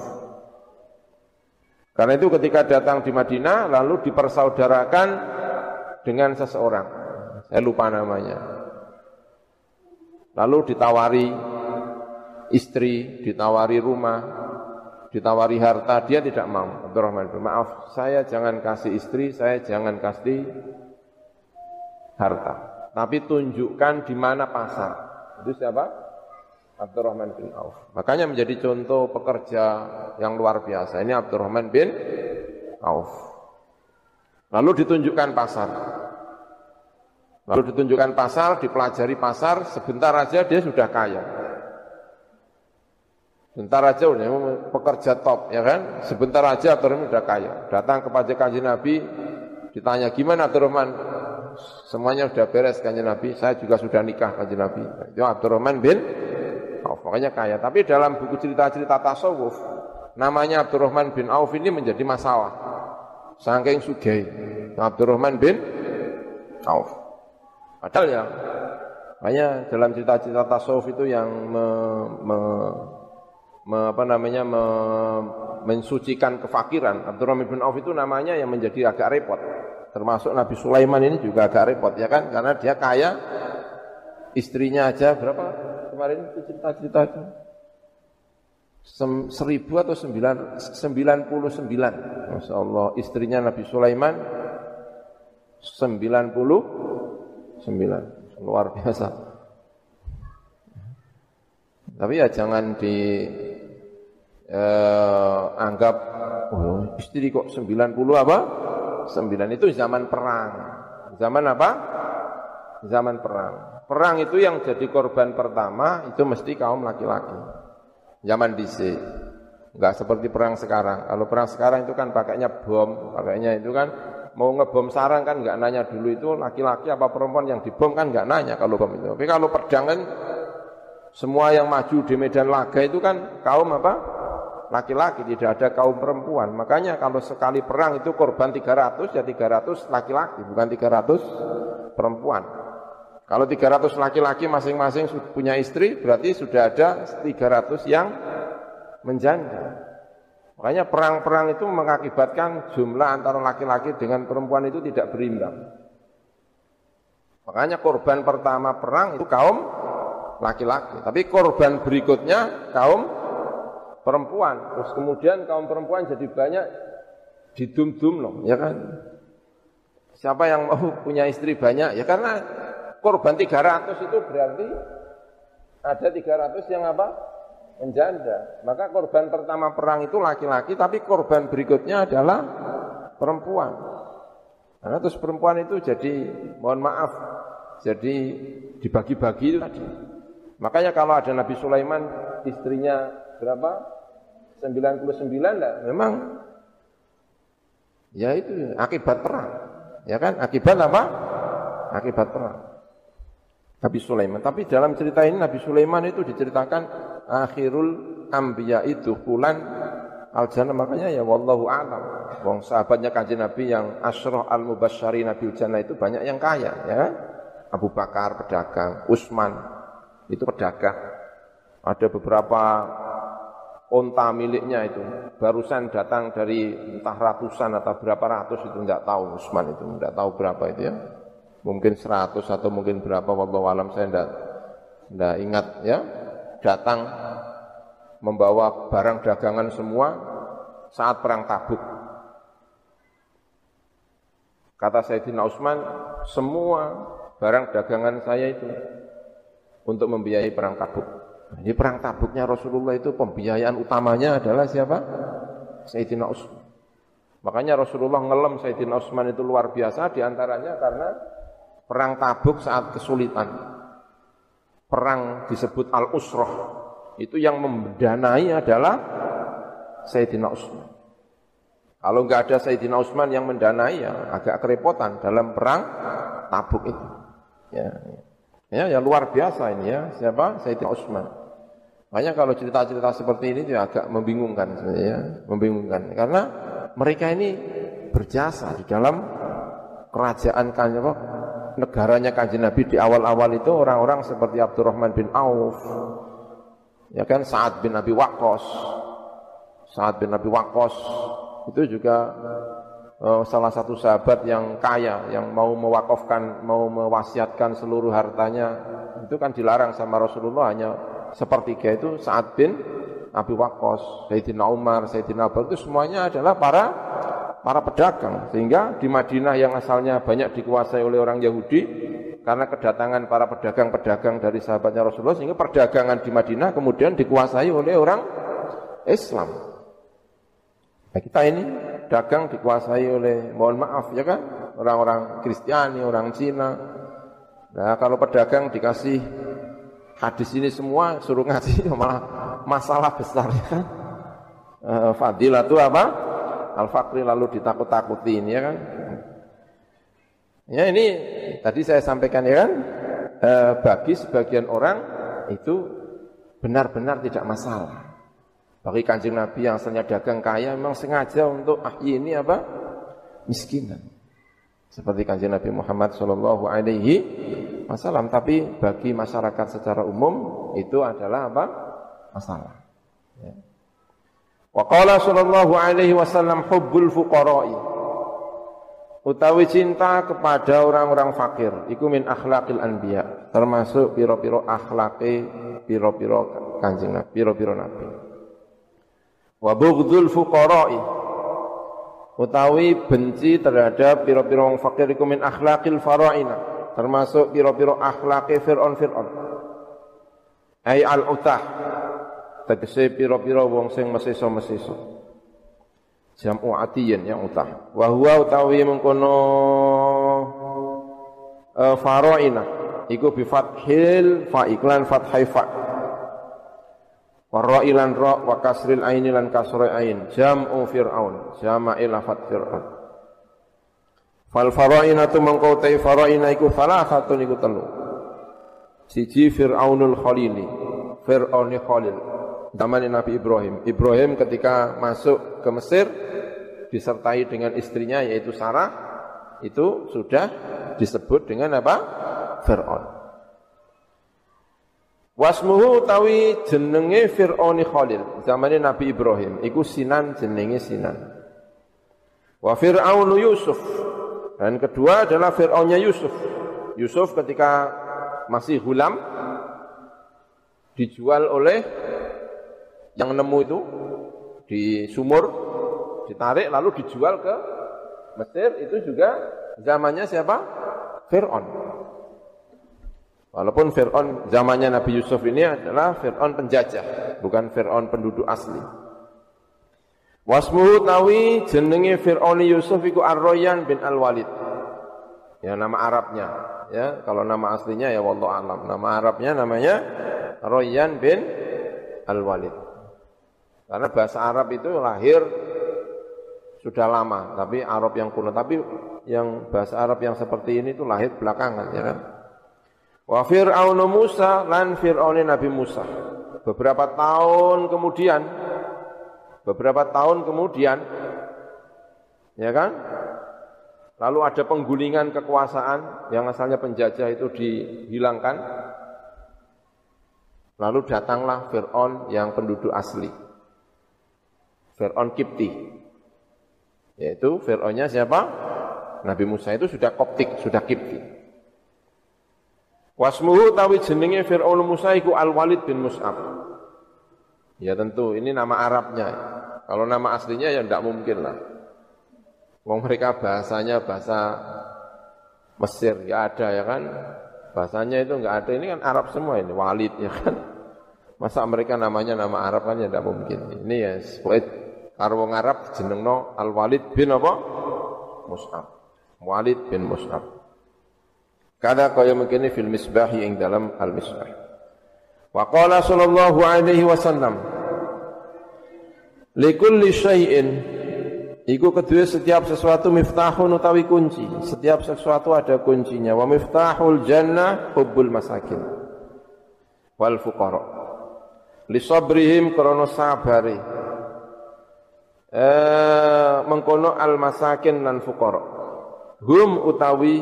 Karena itu ketika datang di Madinah lalu dipersaudarakan dengan seseorang. Saya lupa namanya. Lalu ditawari istri, ditawari rumah, ditawari harta, dia tidak mau. Abdurrahman maaf, saya jangan kasih istri, saya jangan kasih harta. Tapi tunjukkan di mana pasar. Itu siapa? Abdurrahman bin Auf. Makanya menjadi contoh pekerja yang luar biasa. Ini Abdurrahman bin Auf. Lalu ditunjukkan pasar. Lalu ditunjukkan pasar, dipelajari pasar, sebentar aja dia sudah kaya. Sebentar aja udah pekerja top, ya kan? Sebentar aja Abdurrahman sudah kaya. Datang kepada kanji Nabi, ditanya gimana Abdurrahman? Semuanya sudah beres kanji Nabi, saya juga sudah nikah kanji Nabi. Itu Abdurrahman bin Auf. Makanya kaya. Tapi dalam buku cerita-cerita tasawuf, namanya Abdurrahman bin Auf ini menjadi masalah. Saking sugih. Abdurrahman bin Auf. Padahal ya, makanya dalam cerita-cerita tasawuf itu yang me, me, me, apa namanya me, mensucikan kefakiran. Abdurrahman bin Auf itu namanya yang menjadi agak repot. Termasuk Nabi Sulaiman ini juga agak repot ya kan, karena dia kaya, istrinya aja berapa? kemarin itu cerita-cerita itu. Seribu atau sembilan, sembilan puluh sembilan. Masya Allah, istrinya Nabi Sulaiman sembilan puluh sembilan. Luar biasa. Tapi ya jangan dianggap eh, oh, istri kok sembilan puluh apa? Sembilan itu zaman perang. Zaman apa? Zaman perang. Perang itu yang jadi korban pertama itu mesti kaum laki-laki. Zaman DC. Enggak seperti perang sekarang. Kalau perang sekarang itu kan pakainya bom, pakainya itu kan mau ngebom sarang kan enggak nanya dulu itu laki-laki apa perempuan yang dibom kan enggak nanya kalau bom itu. Tapi kalau pedang kan semua yang maju di medan laga itu kan kaum apa? Laki-laki, tidak ada kaum perempuan. Makanya kalau sekali perang itu korban 300 ya 300 laki-laki, bukan 300 perempuan. Kalau 300 laki-laki masing-masing punya istri, berarti sudah ada 300 yang menjanda. Makanya perang-perang itu mengakibatkan jumlah antara laki-laki dengan perempuan itu tidak berimbang. Makanya korban pertama perang itu kaum laki-laki. Tapi korban berikutnya kaum perempuan. Terus kemudian kaum perempuan jadi banyak didum-dum loh, ya kan? Siapa yang mau punya istri banyak? Ya karena korban 300 itu berarti ada 300 yang apa? Menjanda. Maka korban pertama perang itu laki-laki, tapi korban berikutnya adalah perempuan. Karena terus perempuan itu jadi, mohon maaf, jadi dibagi-bagi itu tadi. Makanya kalau ada Nabi Sulaiman istrinya berapa? 99 lah. Memang ya itu akibat perang. Ya kan? Akibat apa? Akibat perang. Nabi Sulaiman. Tapi dalam cerita ini Nabi Sulaiman itu diceritakan akhirul anbiya itu bulan al jannah makanya ya wallahu a'lam. Wong sahabatnya kanjeng Nabi yang asroh al mubasyari Nabi jannah itu banyak yang kaya ya. Abu Bakar pedagang, Utsman itu pedagang. Ada beberapa onta miliknya itu barusan datang dari entah ratusan atau berapa ratus itu tidak tahu Usman itu tidak tahu berapa itu ya mungkin seratus atau mungkin berapa wallahu alam saya tidak tidak ingat ya datang membawa barang dagangan semua saat perang Tabuk kata Sayyidina Utsman semua barang dagangan saya itu untuk membiayai perang Tabuk. Jadi perang Tabuknya Rasulullah itu pembiayaan utamanya adalah siapa? Sayyidina Utsman. Makanya Rasulullah ngelem Sayyidina Utsman itu luar biasa di antaranya karena perang Tabuk saat kesulitan. Perang disebut Al-Usrah. Itu yang mendanai adalah Sayyidina Utsman. Kalau enggak ada Sayyidina Utsman yang mendanai ya agak kerepotan dalam perang Tabuk itu. Ya, ya. Ya, ya luar biasa ini ya. Siapa? Sayyidina Utsman. Makanya kalau cerita-cerita seperti ini juga agak membingungkan sebenarnya, ya. membingungkan karena mereka ini berjasa di dalam kerajaan kan negaranya kanjeng Nabi di awal-awal itu orang-orang seperti Abdurrahman bin Auf, ya kan? Sa'ad bin Abi Waqqas, Sa'ad bin Abi Waqqas itu juga uh, salah satu sahabat yang kaya yang mau mewakafkan mau mewasiatkan seluruh hartanya. Itu kan dilarang sama Rasulullah hanya sepertiga itu saat bin Abi Waqqas, Sayyidina Umar, Sayyidina Abu itu semuanya adalah para para pedagang sehingga di Madinah yang asalnya banyak dikuasai oleh orang Yahudi karena kedatangan para pedagang-pedagang dari sahabatnya Rasulullah sehingga perdagangan di Madinah kemudian dikuasai oleh orang Islam. Nah, kita ini dagang dikuasai oleh mohon maaf ya kan orang-orang Kristiani, orang Cina. Nah kalau pedagang dikasih hadis ini semua suruh ngaji malah masalah besar ya kan. Uh, fadilah itu apa? Al-Fakri lalu ditakut-takutin ya kan. Ya ini tadi saya sampaikan ya kan, uh, bagi sebagian orang itu benar-benar tidak masalah. Bagi kanjeng Nabi yang asalnya dagang kaya memang sengaja untuk ah ini apa? Miskinan. Seperti kanjeng Nabi Muhammad Shallallahu Alaihi Wasallam. Tapi bagi masyarakat secara umum itu adalah apa? Masalah. Wa qala sallallahu alaihi wasallam hubbul fuqara'i. Utawi cinta kepada orang-orang fakir iku min akhlaqil anbiya termasuk piro-piro akhlake piro-piro kanjeng Nabi piro-piro nabi. Wa bughdul fuqara'i utawi benci terhadap pira-pira wong fakir iku min akhlaqil faraina termasuk pira-pira akhlake fir'aun fir'aun ai al utah tegese pira-pira wong sing mesiso-mesiso. Jam'u atiyin yang utah. Wa huwa utawi mengkono uh, faraina iku bi fathil fa iklan fathai fa. Wa ilan ra wa kasril aini lan kasra ain. Jam'u fir'aun jama'il lafat fir'aun. Fal faraina tu mengkau tai faraina iku salah satu iku telu. Siji fir'aunul khalili fir'auni khalil zaman Nabi Ibrahim Ibrahim ketika masuk ke Mesir disertai dengan istrinya yaitu Sarah itu sudah disebut dengan apa? Fir'aun. Wasmuhu tawi jenenge Fir'auni Khalil zamane Nabi Ibrahim iku Sinan jenenge Sinan. Wa Fir'aunu Yusuf dan kedua adalah Fir'aunnya Yusuf. Yusuf ketika masih hulam dijual oleh yang nemu itu di sumur ditarik lalu dijual ke Mesir itu juga zamannya siapa? Fir'aun. Walaupun Fir'aun zamannya Nabi Yusuf ini adalah Fir'aun penjajah, bukan Fir'aun penduduk asli. Wasmuhu tawi jenenge Fir'aun Yusuf iku Ar-Royan bin Al-Walid. Ya nama Arabnya, ya. Kalau nama aslinya ya wallahu alam. Nama Arabnya namanya Royan bin Al-Walid. Karena bahasa Arab itu lahir sudah lama, tapi Arab yang kuno. Tapi yang bahasa Arab yang seperti ini itu lahir belakangan, ya kan? Wa Fir'aun Musa lan Fir'aun Nabi Musa. Beberapa tahun kemudian, beberapa tahun kemudian, ya kan? Lalu ada penggulingan kekuasaan yang asalnya penjajah itu dihilangkan. Lalu datanglah Fir'aun yang penduduk asli. Fir'aun Kipti. Yaitu Fir'aunnya siapa? Nabi Musa itu sudah koptik, sudah kipti. Wasmuhu tawi jenenge Fir'aun Musa iku Al-Walid bin Mus'ab. Ya tentu, ini nama Arabnya. Kalau nama aslinya ya tidak mungkin lah. Wong mereka bahasanya bahasa Mesir, ya ada ya kan. Bahasanya itu enggak ada, ini kan Arab semua ini, Walid ya kan. Masa mereka namanya nama Arab kan ya tidak mungkin. Ini ya, karo wong Arab jenengno Al Walid bin apa? Mus'ab. Walid bin Mus'ab. Kada kaya mengkene fil misbahi ing dalam al misbah. Wa qala sallallahu alaihi wasallam Likulli syai'in Iku kedua setiap sesuatu miftahun utawi kunci. Setiap sesuatu ada kuncinya. Wa miftahul jannah hubbul masakin. Wal fuqara. Li sabrihim krono sabari eh, mengkono al masakin lan fuqara hum utawi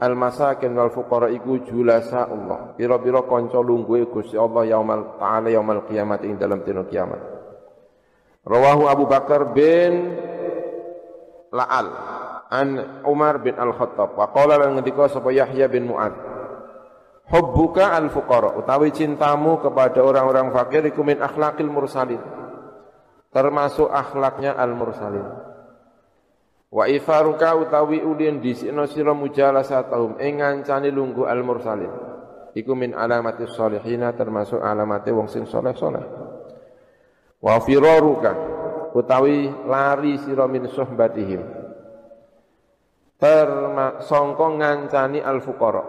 al masakin wal fuqara iku julasa Allah. Pira-pira kanca lungguhe Gusti Allah yaumal taala yaumal kiamat ing dalam dina kiamat. Rawahu Abu Bakar bin La'al an Umar bin Al-Khattab. Wa qala lan ngendika sapa Yahya bin Mu'ad hubbuka al fuqara utawi cintamu kepada orang-orang fakir iku min akhlaqil mursalin termasuk akhlaknya al-mursalin. Wa ifaruka utawi ulin disikno sira mujalasatahum ing ngancani lungguh al-mursalin. Iku min alamati sholihina termasuk alamate wong sing saleh-saleh wa firaruka utawi lari sira min suhbatihim. Termasuk ngancani al-fuqara.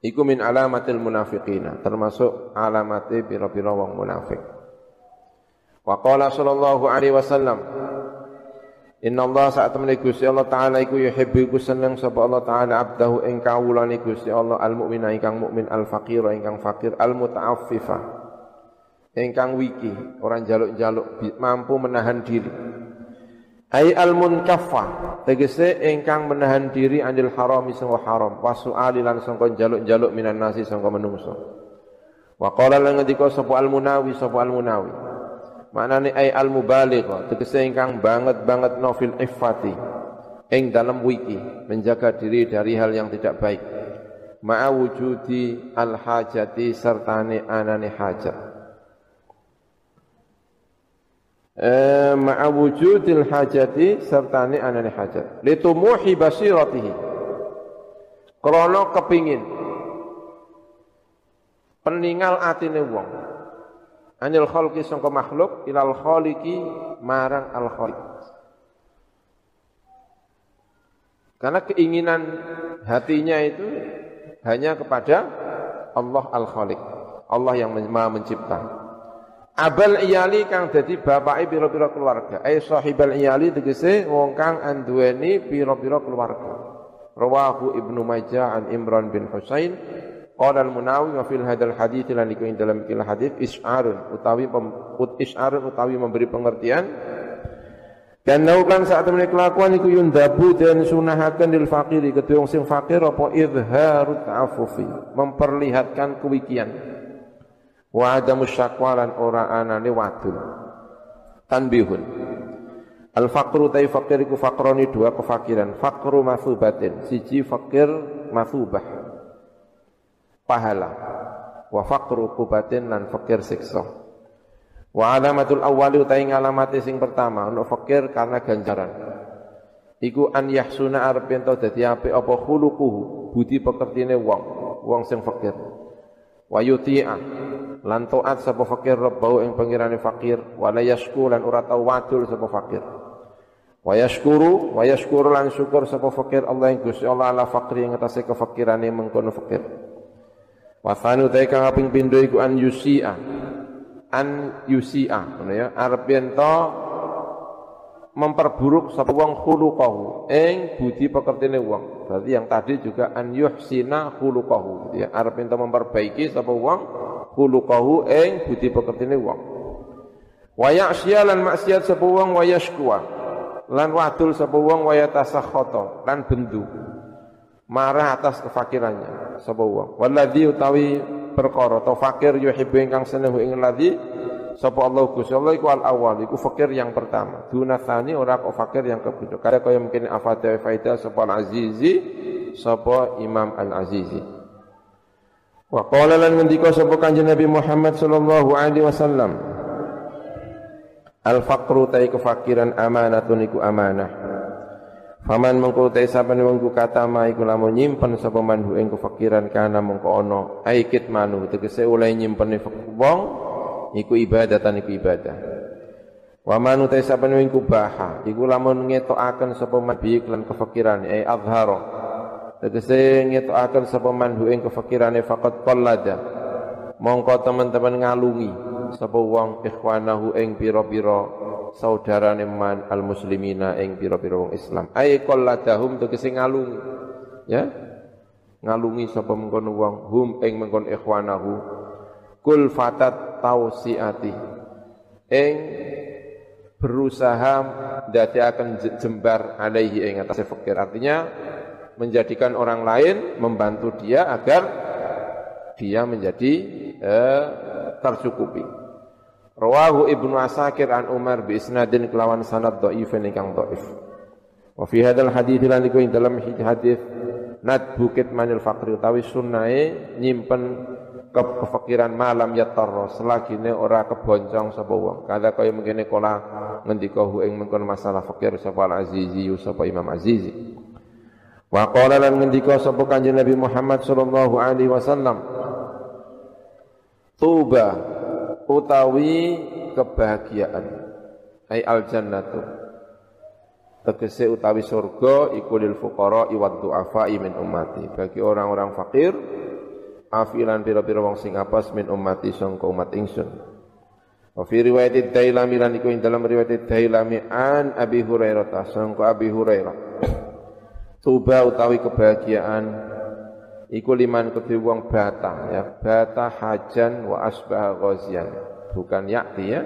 Iku min alamatil munafiqina termasuk alamate pira-pira wong munafik Wa qala sallallahu alaihi wasallam Inna Allah saat temen Gusti Allah taala iku yuhibbu iku seneng sapa Allah taala abdahu ing kawulane Gusti Allah al mukmina ingkang mukmin al faqir ingkang fakir al mutaaffifa ingkang wiki orang jaluk-jaluk mampu menahan diri. Ai al munkaffa tegese ingkang menahan diri anil haram sangka haram wasu'ali lan sangka jaluk-jaluk minan nasi sangka menungso. Wa qala lan ngendika sapa al munawi sapa al maknane ai al mubaligh tegese ingkang banget-banget nofil iffati ing dalam wiki menjaga diri dari hal yang tidak baik. Ma'a wujudi al hajati sertane anane hajat. Eh, ma'a wujudil hajati sertane anane hajat. Litumuhi basiratihi. Krana kepingin. Peningal atine wong anil khalqi sangka makhluk ilal khaliqi marang al khaliq Karena keinginan hatinya itu hanya kepada Allah Al-Khaliq. Allah yang maha mencipta. Abal iyali kang dadi bapake pira-pira keluarga. Ai sahibal iyali tegese wong kang anduweni pira-pira keluarga. Rawahu Ibnu Majah an Imran bin Husain Qala al-Munawi wa fil hadal hadits lan iku dalam kila hadits isyarun utawi put isyarun utawi memberi pengertian. Dan naukan saat temen kelakuan iku yundabu dan sunahaken lil fakiri kedua sing fakir apa? Izharut ta'affufi memperlihatkan kewikian. Wa adamu syakwalan ora anane wadul. Tanbihun. Al faqru tai fakir iku fakroni dua kefakiran. Fakru masubatin siji fakir masubah pahala. Wa faqru kubatin lan fakir siksa. Wa alamatul awwali utai ngalamati sing pertama untuk fakir karena ganjaran. Iku an yahsuna arep ento dadi apik apa khuluquhu budi pekertine wong wong sing fakir. Wa yuti'a lan taat sapa fakir rabbau ing pangirane fakir. Wala yashku lan ora tau wadul sapa fakir. Wa yashkuru wa yashkuru lan syukur sapa fakir Allah ing Gusti Allah ala fakri ing atase kefakirane mengkono fakir Wasanu ta kang kaping pindho iku an yusia. An yusia, ngono ya. Arep yen memperburuk sapa wong khuluqahu ing budi pekertine wong. Berarti yang tadi juga an yuhsina khuluqahu ya. Arep ento memperbaiki sapa wong khuluqahu ing budi pekertine wong. Wa ya'sya lan maksiat sapa wong wa yashkuwa. Lan wadul sapa wong wa yatasakhata lan bendu marah atas kefakirannya sapa wong? Waladzi utawi perkara to fakir yuhibbu ingkang seneng ing ladzi sapa Allah Gusti Allah iku al awal iku fakir yang pertama. Dunasani ora kok fakir yang kedua kaya kaya mungkin afata faida sapa al azizi sapa Imam al azizi wa qala lan ngendika sapa kanjeng Nabi Muhammad sallallahu alaihi wasallam al faqru tai kefakiran amanatun iku amanah Faman mengko te saben kata ma iku lamun nyimpen sapa manhu ing kefakiran kana mengko ana aikit manu tegese oleh nyimpen wong iku ibadatan iku ibadah. Wa manu te saben wong baha iku lamun ngetokaken sapa man bi lan kefakiran ai azharo tegese ngetokaken sapa manhu ing kefakirane faqat qallada mongko teman-teman ngalungi sapa wong ikhwanahu ing pira-pira saudarane man al muslimina ing pira-pira wong Islam. Ay qalladahum tegese ngalungi. Ya? Ngalungi sapa mengkono wong? Hum ing mengkon ikhwanahu. Kul fatat tausiati. Ing berusaha akan jembar alaihi ing atas fakir. Artinya menjadikan orang lain membantu dia agar dia menjadi eh, tercukupi Rawahu Ibnu Asakir an Umar bi isnadin kelawan sanad dhaifin ingkang dhaif. Wa fi hadzal hadits lan iku dalam hadis nat bukit manil faqri utawi sunnahe nyimpen ke kefakiran malam ya tarra selagine ora keboncong sapa wong. Kada kaya mengkene kala ngendika hu ing mengkon masalah fakir sapa al azizi sapa Imam Azizi. Wa qala lan ngendika sapa Kanjeng Nabi Muhammad sallallahu alaihi wasallam Tuba utawi kebahagiaan. Ai al jannatu tegese utawi surga iku lil fuqara wa du'afa min ummati. Bagi orang-orang fakir afilan pira-pira wong sing apes min ummati sangka umat ingsun. Wa fi riwayat Dailami lan iku ing dalam riwayat Dailami an Abi Hurairah sangka Abi Hurairah. Tuba utawi kebahagiaan iku liman kedhe wong bata ya. Bata hajan wa asbah ghazian. Bukan yakti ya.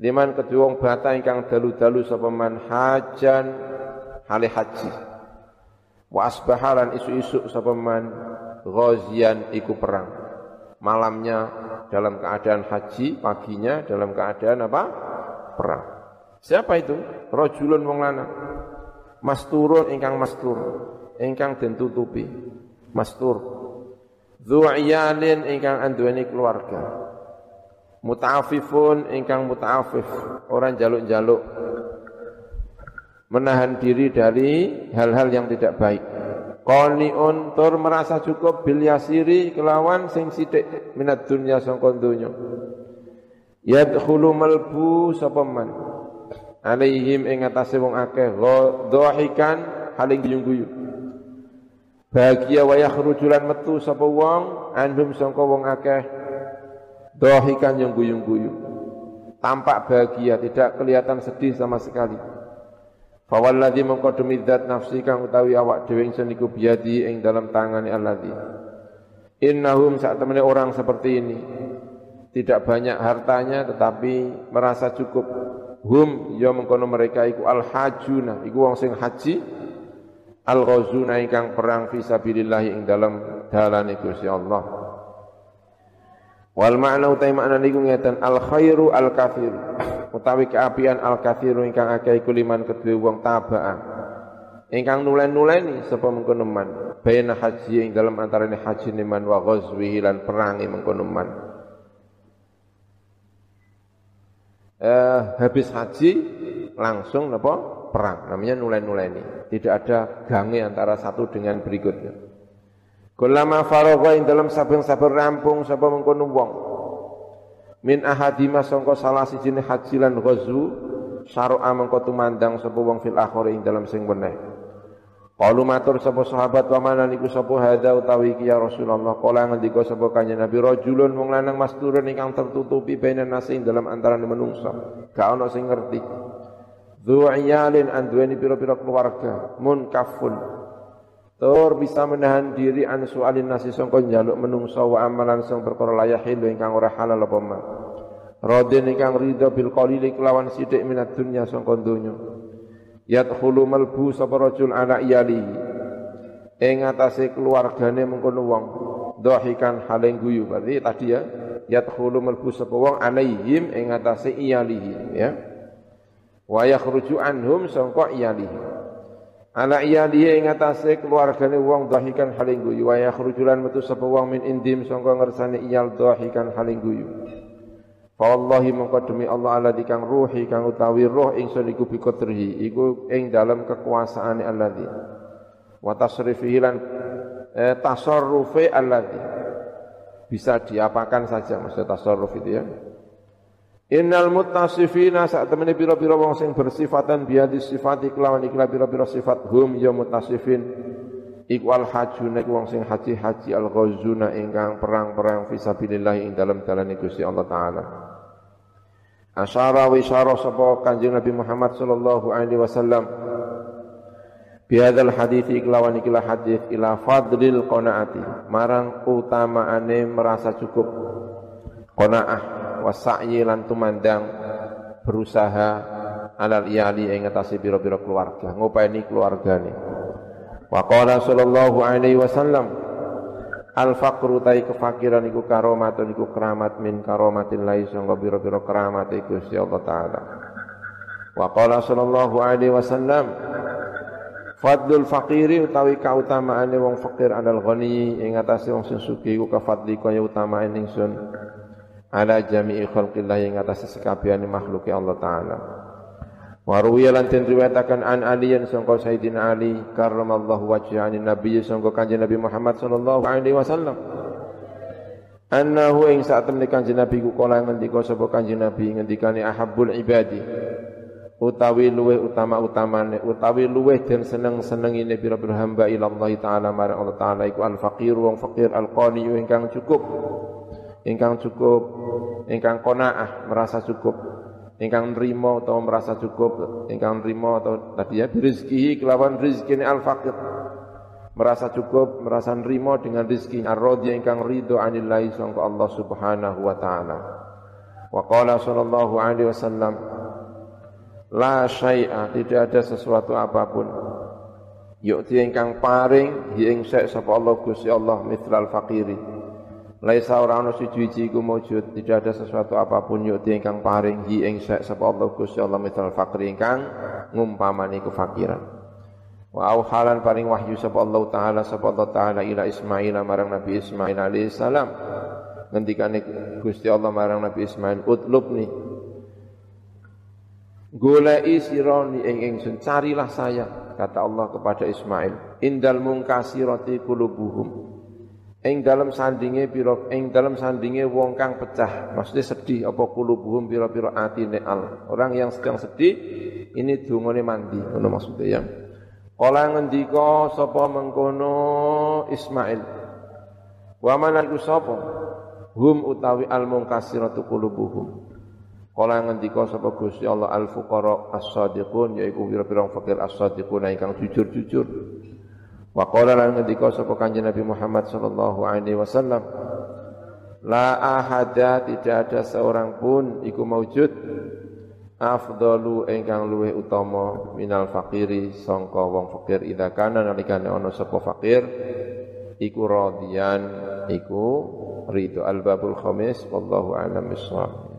Liman kedhe wong bata ingkang dalu-dalu sapa man hajan hale haji. Wa asbahalan isu-isu sapa man ghazian iku perang. Malamnya dalam keadaan haji paginya dalam keadaan apa? Perang. Siapa itu? Rajulun wong lanang. Masturun ingkang mastur ingkang den tutupi mastur. Dzu'iyalin ingkang anduweni keluarga. Muta'afifun ingkang muta'afif. Orang jaluk-jaluk. Menahan diri dari hal-hal yang tidak baik. Qani'un tur merasa cukup bil yasiri kelawan sing sithik minat dunya sangka donya. Yadkhulu malbu sapa man? Alaihim ing atase wong akeh. Dhahikan haling guyu-guyu bahagia wa yakhrujulan metu sapa wong andum sangka wong akeh. Dohikan yang guyu-guyu tampak bahagia tidak kelihatan sedih sama sekali. Fawalladzi mengko demi zat nafsi kang utawi awak dhewe ingsun iku biadi ing dalam tangane alladzi. Innahum saat temene orang seperti ini. Tidak banyak hartanya tetapi merasa cukup. Hum ya mengkono mereka iku al hajuna iku wong sing haji al ghazuna ingkang perang fi sabilillah ing dalam dalane Gusti Allah. Wal ma'na utai makna niku ngeten al khairu al kathir utawi keapian al kathiru ingkang akeh iku liman kedue wong tabaa ingkang nulen-nuleni sapa mengkono man baina haji ing dalam antarane haji niman wa ghazwihi lan perangi mengkono man eh, habis haji langsung apa perang namanya nulen-nuleni tidak ada gange antara satu dengan berikutnya. Kulama faragha ing dalam saben-saben rampung sapa mengkono wong min ahadima sangka salah siji haji lan ghazwu syara'a mengko tumandang sapa wong fil akhir ing dalam sing weneh. Qalu matur sapa sahabat wa mana niku sapa hadza utawi iki ya Rasulullah? Kala ngendika sapa kanjeng Nabi rajulun wong lanang masturun ingkang tertutupi bainan nasi dalam antarané menungsa. Gak ana sing ngerti Dhu iyalin anduweni pira-pira keluarga. Munkafun Tur bisa menahan diri an sualin nasi sangka njaluk menungsa wa amalan sing perkara layahilu ingkang ora halal apa ma. Radin ingkang ridha bil qalili kelawan sithik minat dunya sangka donya. Yadkhulu malbu sapa rajul ala iyalihi ing atase keluargane mengkono wong dhahikan haling guyu. Berarti tadi ya yadkhulu malbu sapa wong alaihim ing atase iyalihi ya wa yakhruju anhum sangka iyalihi ala iyalihi ing atase keluargane wong dhahikan haling guyu. Wa yakhrujulan metu sapa wong min indim sangka ngersane iyal dhahikan haling guyu. Fa wallahi mongko demi Allah alladzi kang ruhi kang utawi roh ingsun iku bi qadrihi iku ing dalam kekuasaane alladzi wa tasrifihi lan eh, tasarrufi alladzi bisa diapakan saja maksud tasarruf itu ya Innal muttasifina saat temene pira-pira wong sing bersifatan biadi sifati kelawan ikhlas pira-pira sifat hum ya muttasifin. Iku al hajuna iku wong sing haji-haji al ghazuna ingkang perang-perang fisabilillah ing dalam dalane Gusti Allah taala. Asyara wa isyara sapa Kanjeng Nabi Muhammad sallallahu alaihi wasallam. Bihadzal hadis iklawan ikilah hadis ila fadlil qanaati marang utamaane merasa cukup. Qanaah wasa'yi lan tumandang berusaha alal iyali ing ngatasi pira-pira keluarga ngopeni keluargane wa qala sallallahu alaihi wasallam Al faqru tai kefakiran iku karomatun iku keramat min karomatin lai sangka biro-biro keramat iku si Allah Ta'ala. Wa qala sallallahu alaihi wasallam Fadlul fakiri utawi kautamaane wong fakir anal ghani ing atase wong sing sugih iku kafadli kaya utamaane ingsun ala jami'i khalqillah ing atase sekabehane makhluke Allah taala. Wa ruwiya lan den riwayataken an Ali yang sangka Sayyidina Ali karramallahu wajhahu Nabi sangka Kanjeng Nabi Muhammad sallallahu alaihi wasallam. Annahu ing saat temne Kanjeng Nabi ku kala ngendika sapa Kanjeng Nabi ngendikane ahabbul ibadi utawi luweh utama-utamane utawi luweh den seneng-senengine pira-pira hamba ila Allah taala marang Allah taala iku al faqir wong fakir al qani ingkang cukup ingkang cukup ingkang qanaah merasa cukup ingkang nrimo atau merasa cukup, ingkang nrimo atau tadi ya rezeki kelawan rezeki al faqir. Merasa cukup, merasa nrimo dengan rezeki ar-radhi ingkang ridho anillahi sangka Allah Subhanahu wa taala. Wa qala sallallahu alaihi wasallam La syai'a tidak ada sesuatu apa pun Yukti ingkang paring hi ing sapa Allah Gusti Allah mithlal faqiri Laisa ora ana siji-siji iku maujud, tidak ada sesuatu apa pun yuk ingkang paring hi ing sapa Allah Gusti Allah misal fakri ingkang ngumpamani kefakiran. Wa auhalan paring wahyu sapa Allah taala sapa Allah taala ila Ismail marang Nabi Ismail alaihi salam. Ngendikane Gusti Allah marang Nabi Ismail utlubni Golei sironi ing ingsun carilah saya kata Allah kepada Ismail indal mungkasirati kulubuhum ing dalam sandinge pira ing dalam sandinge wong kang pecah maksudnya sedih apa kulubuhum pira-pira atine al orang yang sedang sedih ini dungane mandi ngono maksudnya ya Kala ngendika sapa mengkono Ismail. Wa manan sapa? Hum utawi al munkasiratu qulubuhum. Kala ngendika sapa Gusti Allah al fuqara as-sadiqun yaiku pira-pira fakir as-sadiqun ingkang jujur-jujur. Wa qala lan ngendika sapa Kanjeng Nabi Muhammad sallallahu alaihi wasallam La ahada tidak ada seorang pun iku maujud afdalu ingkang luweh utama minal fakiri sangka wong fakir. Idza kana nalikane ana sapa fakir iku radiyan iku ridho al babul khamis wallahu a'lam bissawab